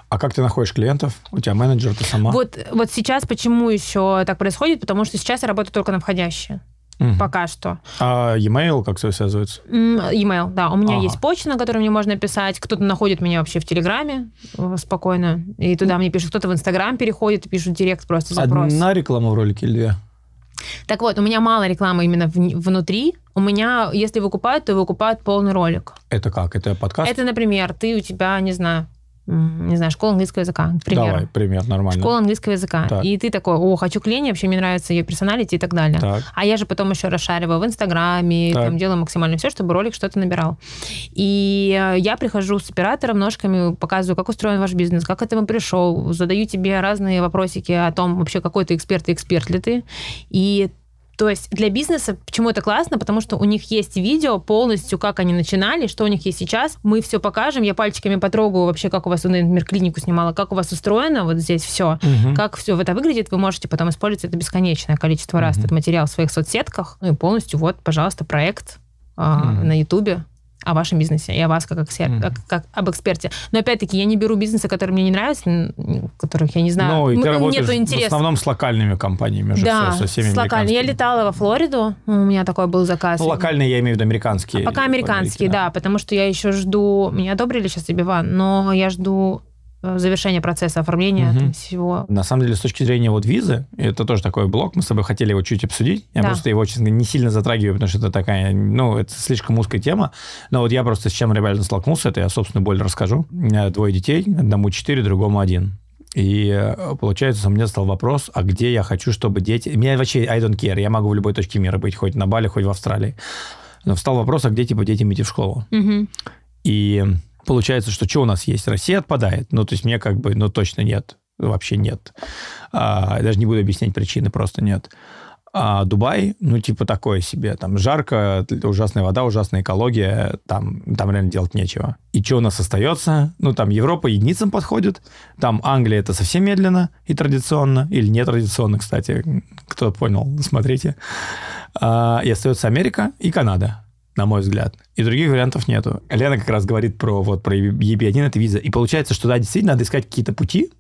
А как ты находишь клиентов? У тебя менеджер, ты сама? Вот, вот сейчас почему еще так происходит? Потому что сейчас я работаю только на входящие. Мгм. Пока что. А e-mail как все связывается? E-mail, да. У меня Ага. есть почта, на которой мне можно писать. Кто-то находит меня вообще в Телеграме э, спокойно. И туда мне пишут. Кто-то в Инстаграм переходит и пишет директ просто запрос. Одна реклама в ролике или две? Так вот, у меня мало рекламы именно внутри. У меня, если выкупают, то выкупают полный ролик. Это как? Это подкаст? Это, например, ты у тебя, не знаю, не знаю, школа английского языка, к примеру. Давай, пример, нормально. Школа английского языка. Так. И ты такой, о, хочу к Лене, вообще мне нравится ее персоналити и так далее. Так. А я же потом еще расшариваю в Инстаграме, Так. там делаю максимально все, чтобы ролик что-то набирал. И э, я прихожу с оператором, ножками, показываю, как устроен ваш бизнес, как к этому пришел, задаю тебе разные вопросики о том, вообще какой ты эксперт и эксперт ли ты. И то есть для бизнеса почему это классно? Потому что у них есть видео полностью, как они начинали, что у них есть сейчас. Мы все покажем, я пальчиками потрогаю вообще, как у вас, ну, например, клинику снимала, как у вас устроено вот здесь все. Мгм. Как все это выглядит, вы можете потом использовать это бесконечное количество раз, Мгм. этот материал в своих соцсетках. Ну и полностью, вот, пожалуйста, проект а, Мгм. на Ютубе о вашем бизнесе и о вас как, эксер- Мгм. как, как об эксперте. Но опять-таки я не беру бизнесы, которые мне не нравятся, которых я не знаю. Ну, и ты М- работаешь нету в основном с локальными компаниями уже да, все, со всеми с локальными. Я летала во Флориду, у меня такой был заказ. Ну, локальные, я имею в виду американские. А пока американские, Америки, да. потому что я еще жду, меня одобрили сейчас Ибиван, но я жду завершения процесса оформления Мгм. там всего. На самом деле, с точки зрения вот визы, это тоже такой блок, мы с тобой хотели его чуть обсудить. Я Да. просто его, честно не сильно затрагиваю, потому что это такая, ну, это слишком узкая тема. Но вот я просто с чем реально столкнулся, это я собственную боль расскажу. У меня двое детей, одному четыре, другому один. И э, получается, у меня стал вопрос, а где я хочу, чтобы дети... Меня вообще I don't care, я могу в любой точке мира быть, хоть на Бали, хоть в Австралии. Но встал вопрос, а где, типа, детям идти в школу? Мгм. И получается, что что у нас есть? Россия отпадает. Ну, то есть мне как бы, ну, точно нет. Вообще нет. А, даже не буду объяснять причины, просто нет. А Дубай, ну, типа такое себе. Там жарко, ужасная вода, ужасная экология. Там, там реально делать нечего. И что у нас остается? Ну, там Европа единицам подходит. Там Англия это совсем медленно и традиционно. Или нетрадиционно, кстати. Кто понял, смотрите. А, и остается Америка и Канада на мой взгляд. И других вариантов нету. Лена как раз говорит про, вот, про EB1, это виза. И получается, что, да, действительно, надо искать какие-то пути,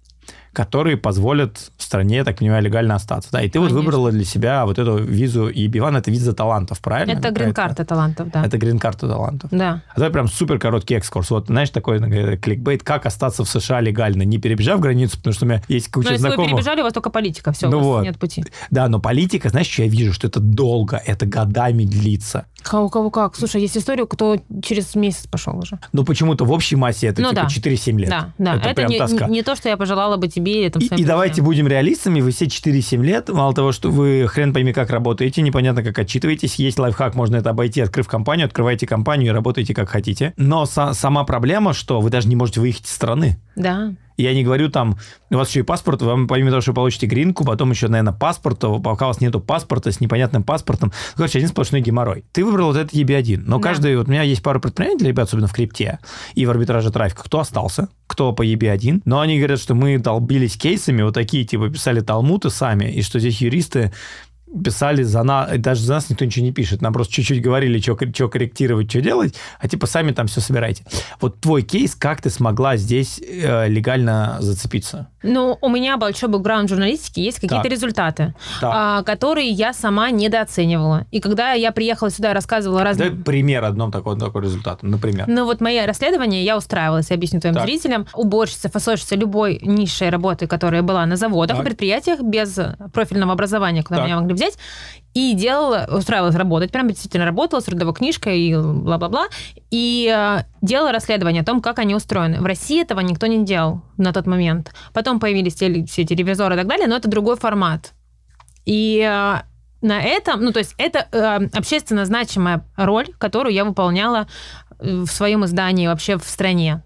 которые позволят стране, я так понимаю, легально остаться. Да, и ты вот Конечно. выбрала для себя вот эту визу EB1, это виза талантов, правильно? Это грин-карта талантов, да. Это грин-карта талантов. Да. А давай прям супер короткий экскурс. Вот, знаешь, такой э, кликбейт, как остаться в США легально, не перебежав границу, потому что у меня есть Но куча если вы знакомых. перебежали, у вас только политика, все, Ну у вас вот. нет пути. Да, но политика, знаешь, что я вижу, что это долго, это годами длится. У кого как? Слушай, есть история, кто через месяц пошел уже. Но почему-то в общей массе это Ну типа да. 4-7 лет. Да, да. Это, Это, прям не, тоска. не то, что я пожелала бы тебе или там И, и давайте друзьям. будем реалистами, вы все 4-7 лет, мало того, что вы хрен пойми как работаете, непонятно как отчитываетесь, есть лайфхак, можно это обойти, открыв компанию, открывайте компанию и работайте как хотите. Но са- сама проблема, что вы даже не можете выехать из страны. Да. Я не говорю там, у вас еще и паспорт, вам помимо того, что вы получите гринку, потом еще, наверное, паспорт, пока у вас нету паспорта с непонятным паспортом, короче, один сплошной геморрой. Ты выбрал вот этот EB1, но Да. каждый, вот у меня есть пару предпринимателей, ребят, особенно в крипте и в арбитраже трафика, кто остался, кто по EB1, но они говорят, что мы долбились кейсами, вот такие, типа, писали талмуты сами, и что здесь юристы писали за нас, даже за нас никто ничего не пишет, нам просто чуть-чуть говорили, что корректировать, что делать, а типа сами там все собирайте. Вот твой кейс, как ты смогла здесь э, легально зацепиться? Ну, у меня большой бэкграунд журналистики, есть какие-то Так. результаты, Так. а, которые я сама недооценивала. И когда я приехала сюда и рассказывала Дай разным... пример одном такого, такого результата, например. Ну вот мои расследования, я устраивалась, я объясню твоим Так. зрителям, уборщица, фасовщица любой низшей работы, которая была на заводах, Так. предприятиях без профильного образования, куда Так. меня могли взять, и делала, устраивалась работать, прям действительно работала с трудовой книжкой и бла-бла-бла, и э, делала расследование о том, как они устроены. В России этого никто не делал на тот момент. Потом появились теле- все телевизоры и так далее, но это другой формат. И э, на этом, ну, то есть это э, общественно значимая роль, которую я выполняла э, в своем издании вообще в стране.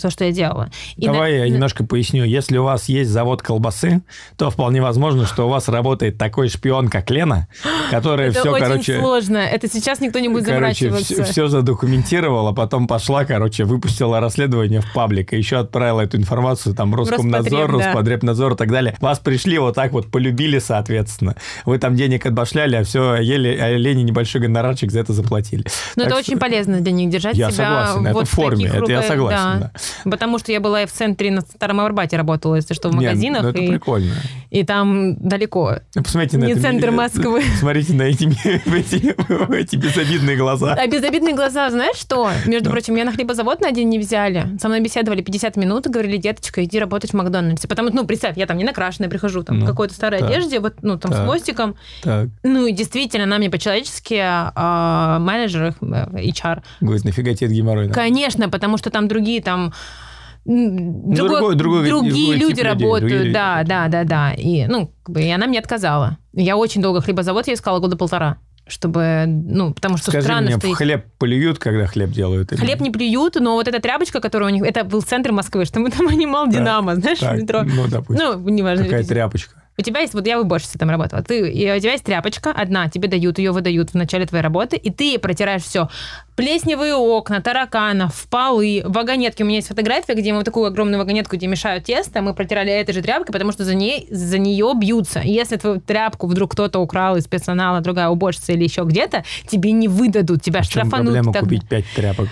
То, что я делала. И Давай на... я немножко поясню. Если у вас есть завод колбасы, то вполне возможно, что у вас работает такой шпион, как Лена, которая это все, очень короче... сложно. Это сейчас никто не будет короче, заморачиваться. Все, все задокументировала, потом пошла, короче, выпустила расследование в паблик, и еще отправила эту информацию там Роскомнадзор, Роспотреб, да. Роспотребнадзор и так далее. Вас пришли вот так вот, полюбили, соответственно. Вы там денег отбашляли, а все, ели, а Лене небольшой гонорарчик за это заплатили. Но это что... очень полезно для них держать я себя согласен, вот это в форме, это я согласен, да. да. Потому что я была и в центре на Старом Арбате работала, если что, в магазинах. Нет, ну это и, прикольно. И там далеко. Ну, посмотрите на Не это, центр Москвы. Смотрите на эти, эти, эти безобидные глаза. А безобидные глаза, знаешь что? Между прочим, меня на хлебозавод на день не взяли. Со мной беседовали 50 минут и говорили, деточка, иди работать в Макдональдсе. Потому что, ну, представь, я там не накрашенная прихожу, там, ну, в какой-то старой так, одежде, вот, ну, там, так, с хвостиком. Так. Ну, и действительно, она мне по-человечески, а, менеджер, э, HR. Говорит, нафига тебе геморрой? Да? Конечно, потому что там другие, там, другой, другой, другой, другие люди тип работают, другие да, люди. да, да, да. И, ну, как бы, и она мне отказала. Я очень долго хлебозавод я искала года полтора чтобы, ну, потому что Скажи странно, мне, что... хлеб плюют, когда хлеб делают? Или... Хлеб не плюют, но вот эта тряпочка, которая у них... Это был центр Москвы, что мы там анимал Динамо, знаешь, так, в метро. Ну, допустим. Ну, неважно. Какая тряпочка? У тебя есть, вот я в уборщице там работала, ты, и у тебя есть тряпочка одна, тебе дают, ее выдают в начале твоей работы, и ты протираешь все. Плесневые окна, тараканов, полы, вагонетки. У меня есть фотография, где мы такую огромную вагонетку, где мешают тесто, мы протирали этой же тряпкой, потому что за, ней, за нее бьются. И если твою тряпку вдруг кто-то украл из персонала, другая уборщица или еще где-то, тебе не выдадут, тебя штрафанут. проблема так... купить пять тряпок?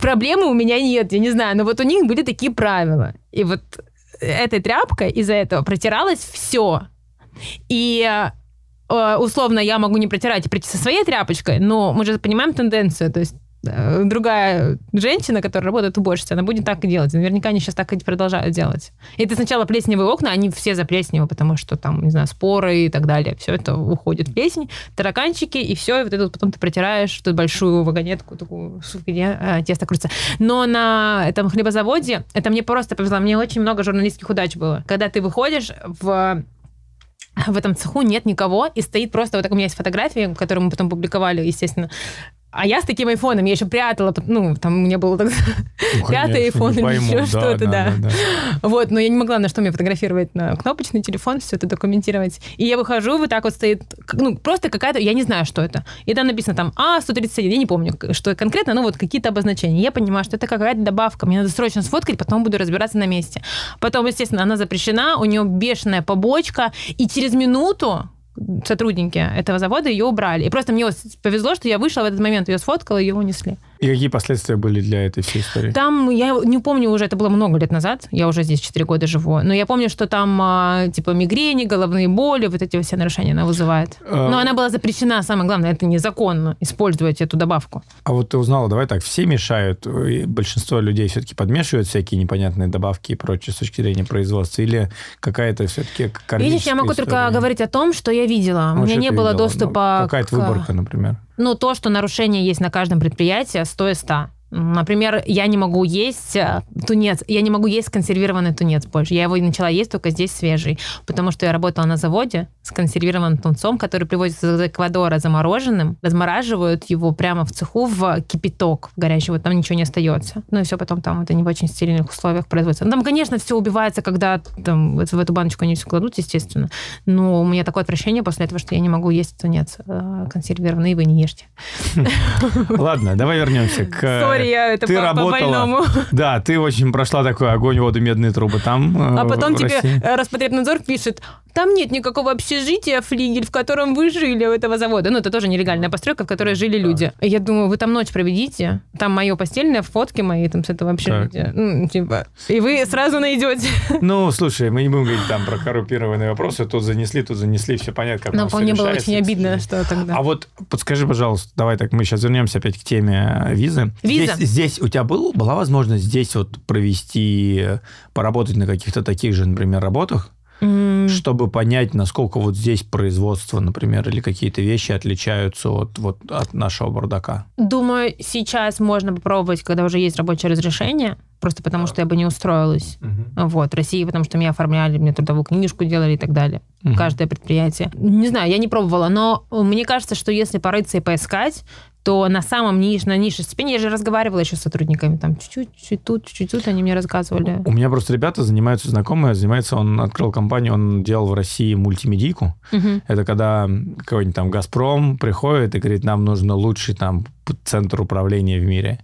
Проблемы у меня нет, я не знаю, но вот у них были такие правила. И вот этой тряпкой из-за этого протиралось все. И э, условно я могу не протирать и прийти со своей тряпочкой, но мы же понимаем тенденцию, то есть другая женщина, которая работает уборщицей, она будет так и делать. Наверняка они сейчас так и продолжают делать. И ты сначала плесневые окна, они все за плесневые, потому что там, не знаю, споры и так далее. Все это уходит в плесень, тараканчики, и все, и вот это потом ты протираешь эту большую вагонетку, такую, где а, тесто крутится. Но на этом хлебозаводе, это мне просто повезло, мне очень много журналистских удач было. Когда ты выходишь в в этом цеху нет никого, и стоит просто, вот так у меня есть фотографии, которые мы потом публиковали, естественно, а я с таким айфоном, я еще прятала, ну, там у меня было так, ну, пятый айфон или еще да, что-то, да, да. Да, да. Вот, но я не могла на что мне фотографировать, на кнопочный телефон, все это документировать. И я выхожу, вот так вот стоит, ну, просто какая-то, я не знаю, что это. И там написано там А131, я не помню, что конкретно, ну, вот какие-то обозначения. Я понимаю, что это какая-то добавка, мне надо срочно сфоткать, потом буду разбираться на месте. Потом, естественно, она запрещена, у нее бешеная побочка, и через минуту сотрудники этого завода ее убрали. И просто мне повезло, что я вышла в этот момент, ее сфоткала, ее унесли. И какие последствия были для этой всей истории? Там, я не помню уже, это было много лет назад, я уже здесь 4 года живу, но я помню, что там а, типа мигрени, головные боли, вот эти все нарушения она вызывает. А... Но она была запрещена, самое главное, это незаконно использовать эту добавку. А вот ты узнала, давай так, все мешают, большинство людей все-таки подмешивают всякие непонятные добавки и прочее с точки зрения производства, или какая-то все-таки Видишь, я могу история? только говорить о том, что я видела. Ну, У меня не было видела? доступа ну, Какая-то к... выборка, например? Ну, то, что нарушение есть на каждом предприятии, 100 из 100. Например, я не могу есть э, тунец, я не могу есть консервированный тунец больше. Я его начала есть только здесь свежий, потому что я работала на заводе с консервированным тунцом, который привозится из Эквадора замороженным, размораживают его прямо в цеху в кипяток в горячий, вот там ничего не остается. Ну и все потом там это не в очень стерильных условиях производится. Ну, там, конечно, все убивается, когда там в эту баночку они все кладут, естественно. Но у меня такое отвращение после этого, что я не могу есть тунец э, консервированный, и вы не ешьте. Ладно, давай вернемся к я это ты по, работала, Да, ты очень прошла такой огонь, воду, медные трубы там. А потом тебе Роспотребнадзор пишет, там нет никакого общежития, флигель, в котором вы жили, у этого завода. Ну, это тоже нелегальная постройка, в которой жили люди. Я думаю, вы там ночь проведите, там мое постельное, фотки мои там с этого общежития. Ну, типа, и вы сразу найдете. Ну, слушай, мы не будем говорить там про коррупированные вопросы. Тут занесли, тут занесли, все понятно, как Но мне было очень обидно, что тогда. А вот подскажи, пожалуйста, давай так, мы сейчас вернемся опять к теме визы. Виза. Здесь, здесь у тебя был, была возможность здесь вот провести, поработать на каких-то таких же, например, работах? Mm. чтобы понять, насколько вот здесь производство, например, или какие-то вещи отличаются от, вот, от нашего бардака? Думаю, сейчас можно попробовать, когда уже есть рабочее разрешение, просто потому что я бы не устроилась. Угу. Вот, в России, потому что меня оформляли, мне трудовую книжку делали и так далее. Угу. Каждое предприятие. Не знаю, я не пробовала, но мне кажется, что если порыться и поискать, то на самом ниж, на низшей степени, я же разговаривала еще с сотрудниками, там чуть-чуть, чуть тут, чуть тут, они мне рассказывали. У меня просто ребята занимаются, знакомые, занимается, он открыл компанию, он делал в России мультимедийку. Мгм. Это когда какой-нибудь там «Газпром» приходит и говорит, нам нужно лучший там центр управления в мире.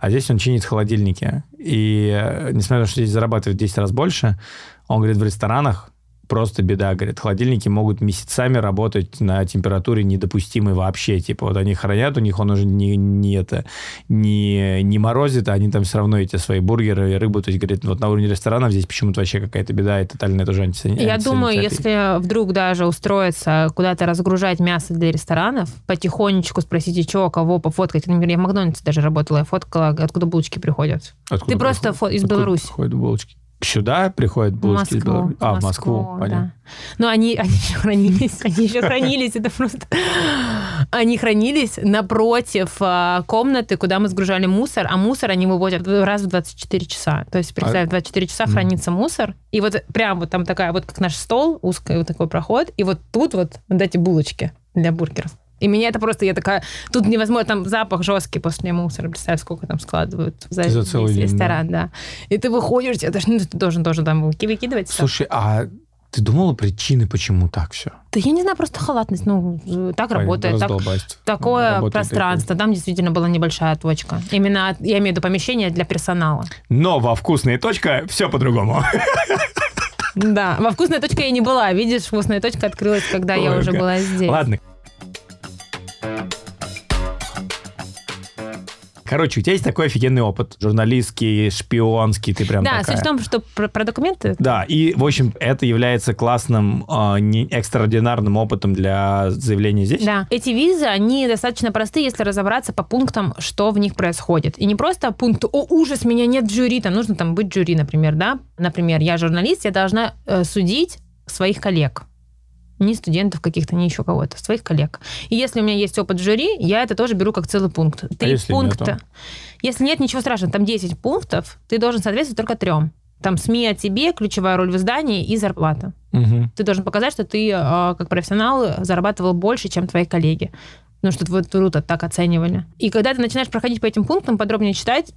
А здесь он чинит холодильники. И э, несмотря на то, что здесь зарабатывает в 10 раз больше, он говорит, в ресторанах просто беда, говорит, холодильники могут месяцами работать на температуре недопустимой вообще, типа вот они хранят, у них он уже не, не это, не, не морозит, а они там все равно эти свои бургеры и рыбу, то есть, говорит, вот на уровне ресторанов здесь почему-то вообще какая-то беда, и тотальная тоже антисани- Я думаю, антисанитария. если вдруг даже устроиться куда-то разгружать мясо для ресторанов, потихонечку спросите, что, кого пофоткать. Например, я в Макдональдсе даже работала, я фоткала, откуда булочки приходят. Откуда Ты просто приходят? фо- из Откуда Беларуси. приходят булочки? Сюда приходят из Москву. Беларуси? А, в Москву, Москву, понятно. да. Но они, они еще хранились, они еще хранились, это просто... Они хранились напротив а, комнаты, куда мы сгружали мусор, а мусор они выводят раз в 24 часа. То есть, представь, 24 часа Мгм. хранится мусор, и вот прям вот там такая, вот как наш стол, узкий вот такой проход, и вот тут вот, вот эти булочки для бургеров. И меня это просто, я такая, тут невозможно, там запах жесткий после мусора, представь, сколько там складывают за, За целый день, ресторан, да. И ты выходишь, тебе даже, ну, ты должен тоже там выкидывать. Слушай, а ты думала причины, почему так все? Да я не знаю, просто халатность. Ну, так работает. Так, такое пространство. Там действительно была небольшая точка. Именно, я имею в виду помещение для персонала. Но во вкусная точка все по-другому. Да, во вкусной точке я не была. Видишь, вкусная точка открылась, когда я уже Ой, была здесь. Ладно. Короче, у тебя есть такой офигенный опыт. Журналистский, шпионский, ты прям Да, такая. суть в том, что про, про документы... Да, и, в общем, это является классным, э, не- экстраординарным опытом для заявления здесь. Да. Эти визы, они достаточно простые, если разобраться по пунктам, что в них происходит. И не просто пункт «О, ужас, меня нет в жюри», там нужно там быть в жюри, например, да? Например, я журналист, я должна э, судить своих коллег. Не студентов каких-то, не еще кого-то, своих коллег. И если у меня есть опыт жюри, я это тоже беру как целый пункт. Три А если пункта. нету? Если нет, ничего страшного, там 10 пунктов, ты должен соответствовать только трем. Там СМИ о тебе, ключевая роль в издании и зарплата. Мгм. Ты должен показать, что ты э, как профессионал зарабатывал больше, чем твои коллеги. Ну, что твой труд так оценивали. И когда ты начинаешь проходить по этим пунктам, подробнее читать,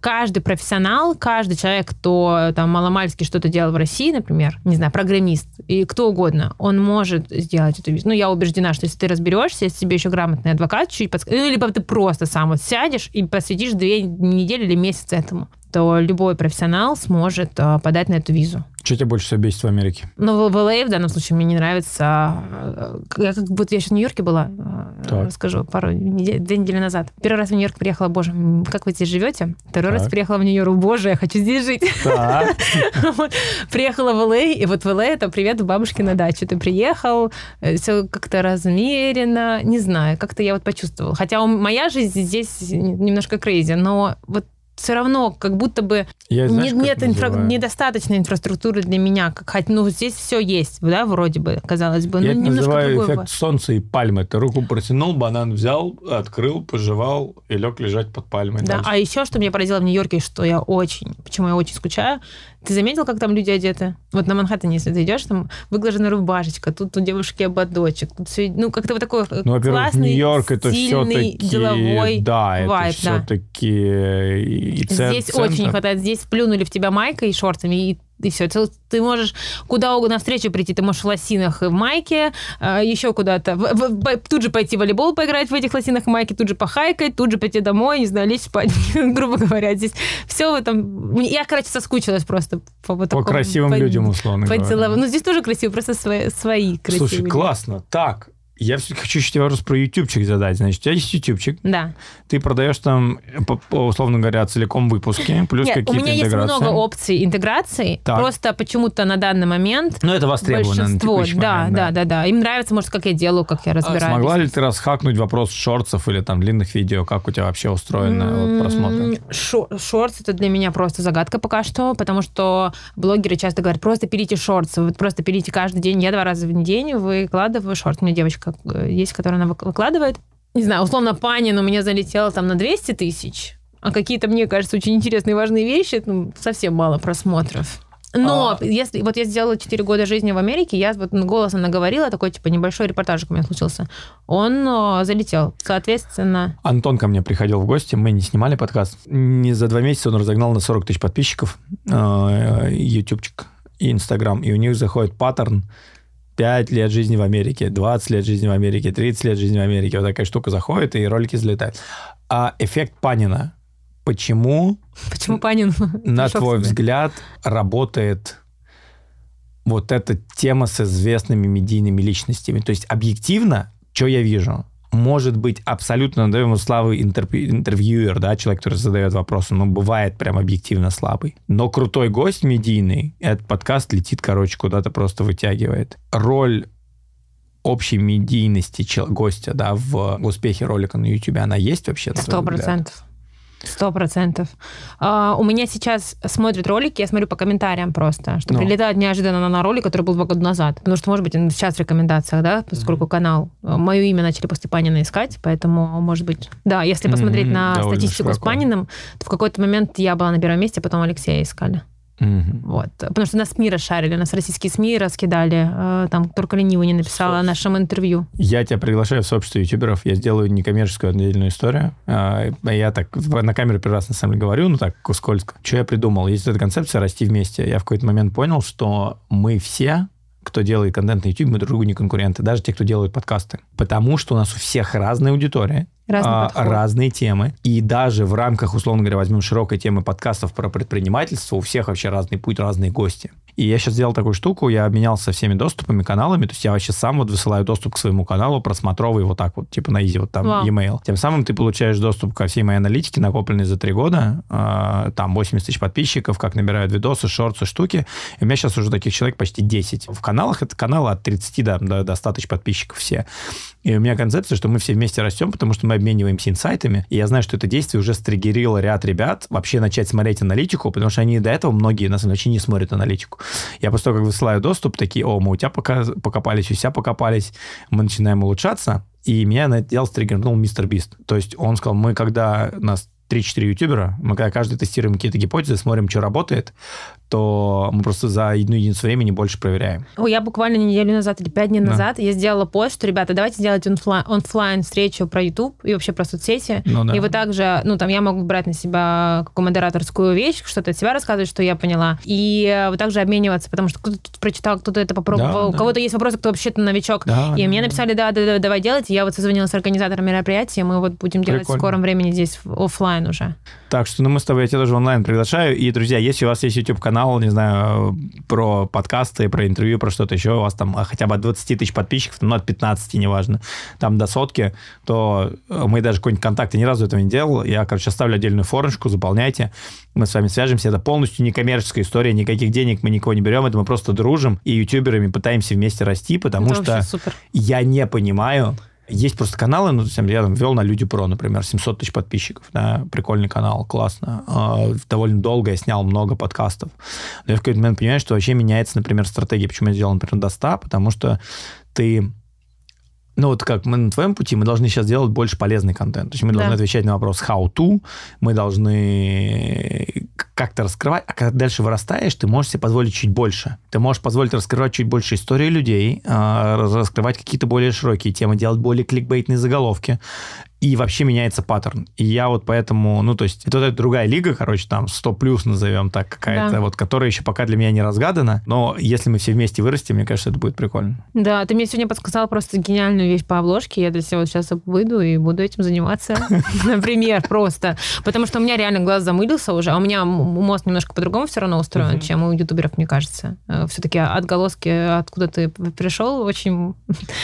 каждый профессионал, каждый человек, кто там маломальски что-то делал в России, например, не знаю, программист, и кто угодно, он может сделать эту визу. Ну, я убеждена, что если ты разберешься, если тебе еще грамотный адвокат чуть подскажет, ну, либо ты просто сам вот сядешь и посвятишь две недели или месяц этому, то любой профессионал сможет э, подать на эту визу. Что тебя больше всего бесит в Америке? Ну, в LA в данном случае мне не нравится. э, Я как будто я сейчас в Нью-Йорке была, э, Так. расскажу, пару недель, две недели назад. Первый раз в Нью-Йорк приехала, боже, как вы здесь живете? Второй раз Так. приехала в Нью-Йорк, боже, я хочу здесь жить. Приехала в LA, и вот в LA это привет у бабушки на дачу. Ты приехал, все как-то размеренно, не знаю, как-то я вот почувствовала. Хотя моя жизнь здесь немножко крейзи, но вот все равно как будто бы Я, знаешь, как нет инфра- недостаточной инфраструктуры для меня. Как, хоть, ну, здесь все есть, да, вроде бы, казалось бы. Я ну, это немножко называю эффект солнца и пальмы. Ты руку протянул, банан взял, открыл, пожевал и лег лежать под пальмой. Да, дальше. а еще, что меня поразило в Нью-Йорке, что я очень, почему я очень скучаю, ты заметил, как там люди одеты? Вот на Манхэттене, если ты идешь, там выглаженная рубашечка, тут у девушки ободочек, тут все, ну, как-то вот такой Ну, во-первых, классный, Нью-Йорк это все-таки... деловой Да, это вайб, да. все-таки цен- Здесь центр. очень не хватает. Здесь плюнули в тебя майкой и шортами, и, и все. Ты, можешь куда угодно встречу прийти. Ты можешь в лосинах и в майке, а, еще куда-то. Тут же пойти в волейбол поиграть в этих лосинах и майке, тут же похайкать, тут же пойти домой, не знаю, лечь спать, грубо говоря. Здесь все в этом... Я, короче, соскучилась просто по вот По красивым по- людям, условно по говоря. Ну, здесь тоже красиво, просто свои, свои красивые. Слушай, классно. Так, я все хочу еще тебе вопрос про ютубчик задать. Значит, у тебя есть ютубчик, Да. ты продаешь там, условно говоря, целиком выпуски, плюс Нет, у какие-то меня есть интеграции. много опций интеграции. Так. Просто почему-то на данный момент Ну, это востребовано на Большинство, текущий да, момент, да, да, да. Им нравится, может, как я делаю, как я А разбираюсь. Смогла ли ты расхакнуть вопрос шортсов или там длинных видео? Как у тебя вообще устроено вот, просмотры? М, шо- Шортс это для меня просто загадка пока что, потому что блогеры часто говорят, просто пилите шортс, вот просто пилите каждый день. Я два раза в день выкладываю шорт. У меня девочка э, есть, которая она вык- выкладывает. Не знаю, условно, Панин у меня залетела там на 200 тысяч, а какие-то, мне кажется, очень интересные и важные вещи, ну, совсем мало просмотров. Но А. если вот я сделала 4 года жизни в Америке, я вот голосом наговорила, такой типа небольшой репортажик у меня случился. Он э, залетел. Соответственно, Антон ко мне приходил в гости, мы не снимали подкаст. Не за два месяца он разогнал на 40 тысяч подписчиков э, ютубчик и инстаграм, и у них заходит паттерн 5 лет жизни в Америке, 20 лет жизни в Америке, 30 лет жизни в Америке. Вот такая штука заходит, и ролики взлетают. А эффект Панина, почему, почему Панин? на твой взгляд, работает вот эта тема с известными медийными личностями? То есть объективно, что я вижу? Может быть абсолютно, да, ему славы интерпи- интервьюер, да, человек, который задает вопросы, но бывает прям объективно слабый. Но крутой гость медийный, этот подкаст летит, короче, куда-то просто вытягивает. Роль общей медийности гостя, да, в успехе ролика на YouTube, она есть вообще? Сто процентов. Сто процентов. А, У меня сейчас смотрят ролики, я смотрю по комментариям просто, что Ну. прилетает неожиданно на- ролик, который был два года назад. Потому что, может быть, он сейчас в рекомендациях, да, поскольку канал. Мое имя начали после Панина искать, поэтому, может быть... Да, если посмотреть Мгм, на довольно статистику с широко. Паниным, то в какой-то момент я была на первом месте, потом Алексея искали. Мгм. Вот. Потому что нас СМИ расшарили, нас российские СМИ раскидали. э, Там только ленивый не написала о нашем интервью. Я тебя приглашаю в сообщество ютуберов. Я сделаю некоммерческую отдельную историю. А, Я так на камеру первый раз на самом деле говорю, ну так скользко. Что я придумал? Есть эта концепция «расти вместе». Я в какой-то момент понял, что мы все кто делает контент на YouTube, мы друг другу не конкуренты, даже те, кто делают подкасты. Потому что у нас у всех разная аудитория, Разный а, разные темы. И даже в рамках, условно говоря, возьмем широкой темы подкастов про предпринимательство, у всех вообще разный путь, разные гости. И я сейчас сделал такую штуку, я обменялся всеми доступами, каналами, то есть я вообще сам вот высылаю доступ к своему каналу просмотровый вот так вот, типа на изи, вот там Вау. e-mail. Тем самым ты получаешь доступ ко всей моей аналитике, накопленной за три года, А, там 80 тысяч подписчиков, как набирают видосы, шорты, штуки. И у меня сейчас уже таких человек почти 10. В каналах это каналы от 30 до, до, до 100 тысяч подписчиков все. И у меня концепция, что мы все вместе растем, потому что мы обмениваемся инсайтами. И я знаю, что это действие уже стригерило ряд ребят вообще начать смотреть аналитику, потому что они до этого, многие, на самом деле, вообще не смотрят аналитику. Я после того, как высылаю доступ, такие, о, мы у тебя пока покопались, у себя покопались, мы начинаем улучшаться. И меня на это дело стригернул MrBeast. То есть он сказал, мы когда нас 3-4 ютубера, мы когда каждый тестируем какие-то гипотезы, смотрим, что работает, то мы просто за одну единицу времени больше проверяем. Ой, Я буквально неделю назад или пять дней Да. назад я сделала пост, что, ребята, давайте делать онфла- онфлайн встречу про YouTube и вообще про соцсети. Ну да. И вот также, ну, там я могу брать на себя какую модераторскую вещь, что-то от себя рассказывать, что я поняла. И вот также обмениваться, потому что кто-то тут прочитал, кто-то это попробовал. Да, У да. кого-то есть вопросы, кто вообще-то новичок. Да, и да, мне да. написали, да, да, да, давай делать. И я вот созвонилась с организатором мероприятия, мы вот будем делать в Прикольно. скором времени здесь оффлайн уже. Так что, ну, мы с тобой, я тебя тоже онлайн приглашаю. И, друзья, если у вас есть YouTube-канал, не знаю, про подкасты, про интервью, про что-то еще, у вас там а, хотя бы от 20 тысяч подписчиков, ну, от 15, неважно, там до сотки, то э, мы даже какой-нибудь контакт, я ни разу этого не делал. Я, короче, оставлю отдельную формочку, заполняйте. Мы с вами свяжемся. Это полностью некоммерческая история, никаких денег мы никого не берем, это мы просто дружим и ютуберами пытаемся вместе расти, потому Это что я не понимаю. Есть просто каналы, ну, допустим, я там вел на Люди Про, например, 700 тысяч подписчиков, да, прикольный канал, классно. А, довольно долго я снял много подкастов. Но я в какой-то момент понимаю, что вообще меняется, например, стратегия. Почему я сделал, например, до 100? Потому что ты ну, вот как мы на твоем пути, мы должны сейчас делать больше полезный контент. То есть мы Да. должны отвечать на вопрос how to, мы должны как-то раскрывать, а когда дальше вырастаешь, ты можешь себе позволить чуть больше. Ты можешь позволить раскрывать чуть больше истории людей, а, раскрывать какие-то более широкие темы, делать более кликбейтные заголовки. И вообще меняется паттерн. И я вот поэтому, ну, то есть, это эта другая лига, короче, там 100 плюс назовем так, какая-то, Да. вот, которая еще пока для меня не разгадана. Но если мы все вместе вырастем, мне кажется, это будет прикольно. Да, ты мне сегодня подсказал просто гениальную вещь по обложке. Я для себя вот сейчас выйду и буду этим заниматься. Например, просто. Потому что у меня реально глаз замылился уже, а у меня мозг немножко по-другому все равно устроен, чем у ютуберов, мне кажется. Все-таки отголоски, откуда ты пришел, очень...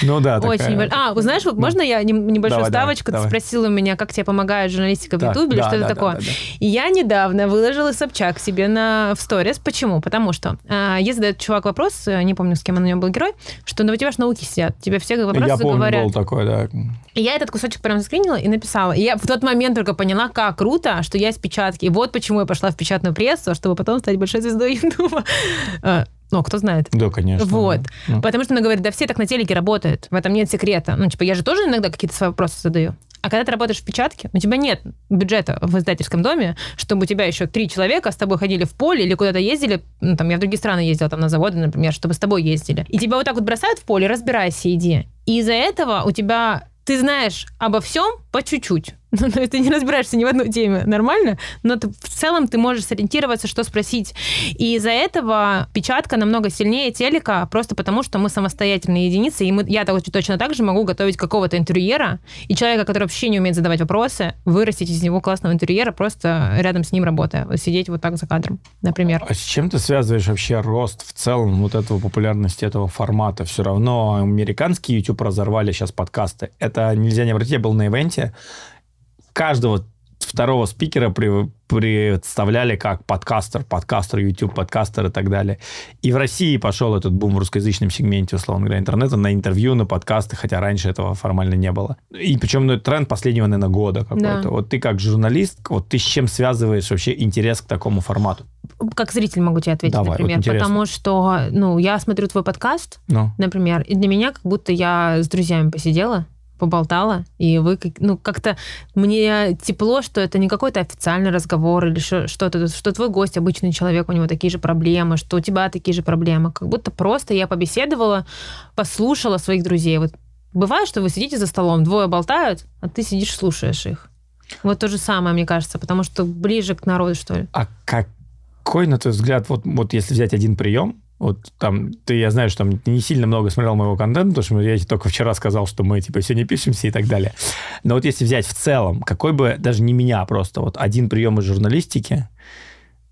Ну да, очень А, знаешь, вот можно я небольшую ставочку? Спросила у меня, как тебе помогает журналистика в ютубе или да, что-то да, да, такое. да, да. И я недавно выложила Собчак себе на, в сторис. Почему? Потому что а, ей задает чувак вопрос, э, не помню, с кем он у него был герой, что ну, у тебя же науки сидят, тебе все вопросы Я помню, говорят. был такой, да. И я этот кусочек прям заскринила и написала. И я в тот момент только поняла, как круто, что я из печатки. И вот почему я пошла в печатную прессу, чтобы потом стать большой звездой Ютуба. А, Ну, кто знает. Да, конечно. Вот. Ну. Потому что она говорит, да все так на телеке работают. В этом нет секрета. Ну, типа, я же тоже иногда какие-то свои вопросы задаю. А когда ты работаешь в печатке, у тебя нет бюджета в издательском доме, чтобы у тебя еще три человека с тобой ходили в поле или куда-то ездили, ну, там, я в другие страны ездила, там, на заводы, например, чтобы с тобой ездили. И тебя вот так вот бросают в поле, разбирайся, иди. И из-за этого у тебя ты знаешь обо всем по чуть-чуть. Ну, то есть ты не разбираешься ни в одной теме нормально, но ты, в целом ты можешь сориентироваться, что спросить. И из-за этого печатка намного сильнее телека, просто потому что мы самостоятельные единицы, и мы, я точно так же могу готовить какого-то интерьера, и человека, который вообще не умеет задавать вопросы, вырастить из него классного интерьера, просто рядом с ним работая, сидеть вот так за кадром, например. А с чем ты связываешь вообще рост в целом вот этого популярности этого формата? Все равно американские YouTube разорвали сейчас подкасты. Это нельзя не обратить, я был на ивенте, каждого второго спикера при, представляли как подкастер, подкастер, YouTube подкастер и так далее. И в России пошел этот бум в русскоязычном сегменте, условно говоря, интернета на интервью, на подкасты, хотя раньше этого формально не было. И причем ну, тренд последнего, наверное, года какой-то. Да. Вот ты как журналист, вот ты с чем связываешь вообще интерес к такому формату? Как зритель могу тебе ответить, Давай, например, вот потому что, ну, я смотрю твой подкаст, ну. например, и для меня как будто я с друзьями посидела, поболтала, и вы, ну, как-то мне тепло, что это не какой-то официальный разговор или что-то, что твой гость обычный человек, у него такие же проблемы, что у тебя такие же проблемы. Как будто просто я побеседовала, послушала своих друзей. Вот бывает, что вы сидите за столом, двое болтают, а ты сидишь, слушаешь их. Вот то же самое, мне кажется, потому что ближе к народу, что ли. А какой, на твой взгляд, вот, вот если взять один прием, вот там, ты, я знаю, что там не сильно много смотрел моего контента, потому что я тебе только вчера сказал, что мы, типа, все не пишемся и так далее. Но вот если взять в целом, какой бы, даже не меня, просто вот один прием из журналистики,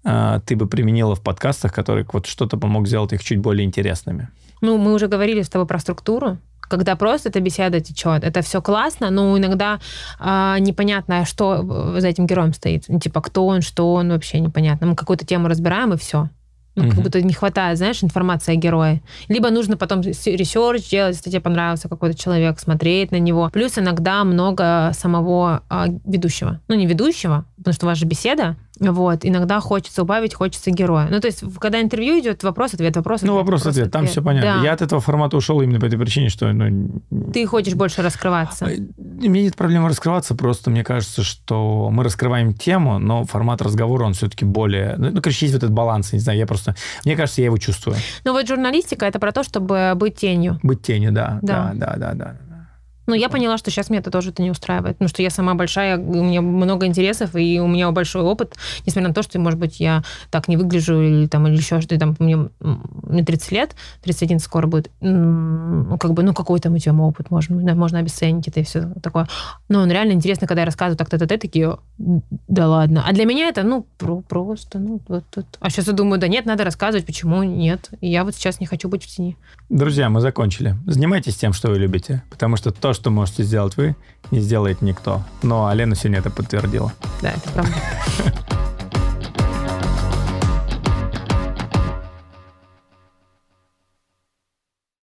э, ты бы применила в подкастах, который вот что-то помог сделать их чуть более интересными? Ну, мы уже говорили с тобой про структуру, когда просто эта беседа течет. Это все классно, но иногда э, непонятно, что за этим героем стоит. Ну, типа, кто он, что он, вообще непонятно. Мы какую-то тему разбираем, и все. Ну, mm-hmm. как будто не хватает, знаешь, информации о герое. Либо нужно потом research делать, если тебе понравился какой-то человек, смотреть на него. Плюс иногда много самого а, ведущего. Ну, не ведущего, потому что у вас же беседа, вот, иногда хочется убавить, хочется героя. Ну, то есть, когда интервью идет, вопрос-ответ, вопрос-ответ. Ну, вопрос-ответ, там все понятно. Да. Я от этого формата ушел именно по этой причине, что... Ну, Ты хочешь больше раскрываться. У меня нет проблемы раскрываться, просто мне кажется, что мы раскрываем тему, но формат разговора, он все-таки более... Ну, ну, короче, есть вот этот баланс, не знаю, я просто... Мне кажется, я его чувствую. Ну, вот журналистика — это про то, чтобы быть тенью. Быть тенью, да. Да, да, да, да. да. Ну, я поняла, что сейчас меня это тоже это не устраивает. Потому что я сама большая, у меня много интересов, и у меня большой опыт, несмотря на то, что, может быть, я так не выгляжу или там, или еще что-то. Там, мне, мне 30 лет, 31 скоро будет. Ну, как бы, ну, какой там у тебя опыт, можно, можно обесценить это и все такое. Но он реально интересно, когда я рассказываю так-то, то такие, да ладно. А для меня это, ну, про просто, ну, вот тут. А сейчас я думаю, да нет, надо рассказывать, почему нет. И я вот сейчас не хочу быть в тени. Друзья, мы закончили. Занимайтесь тем, что вы любите, потому что то, что можете сделать вы, не сделает никто. Но Алена сегодня это подтвердила. Да, это правда.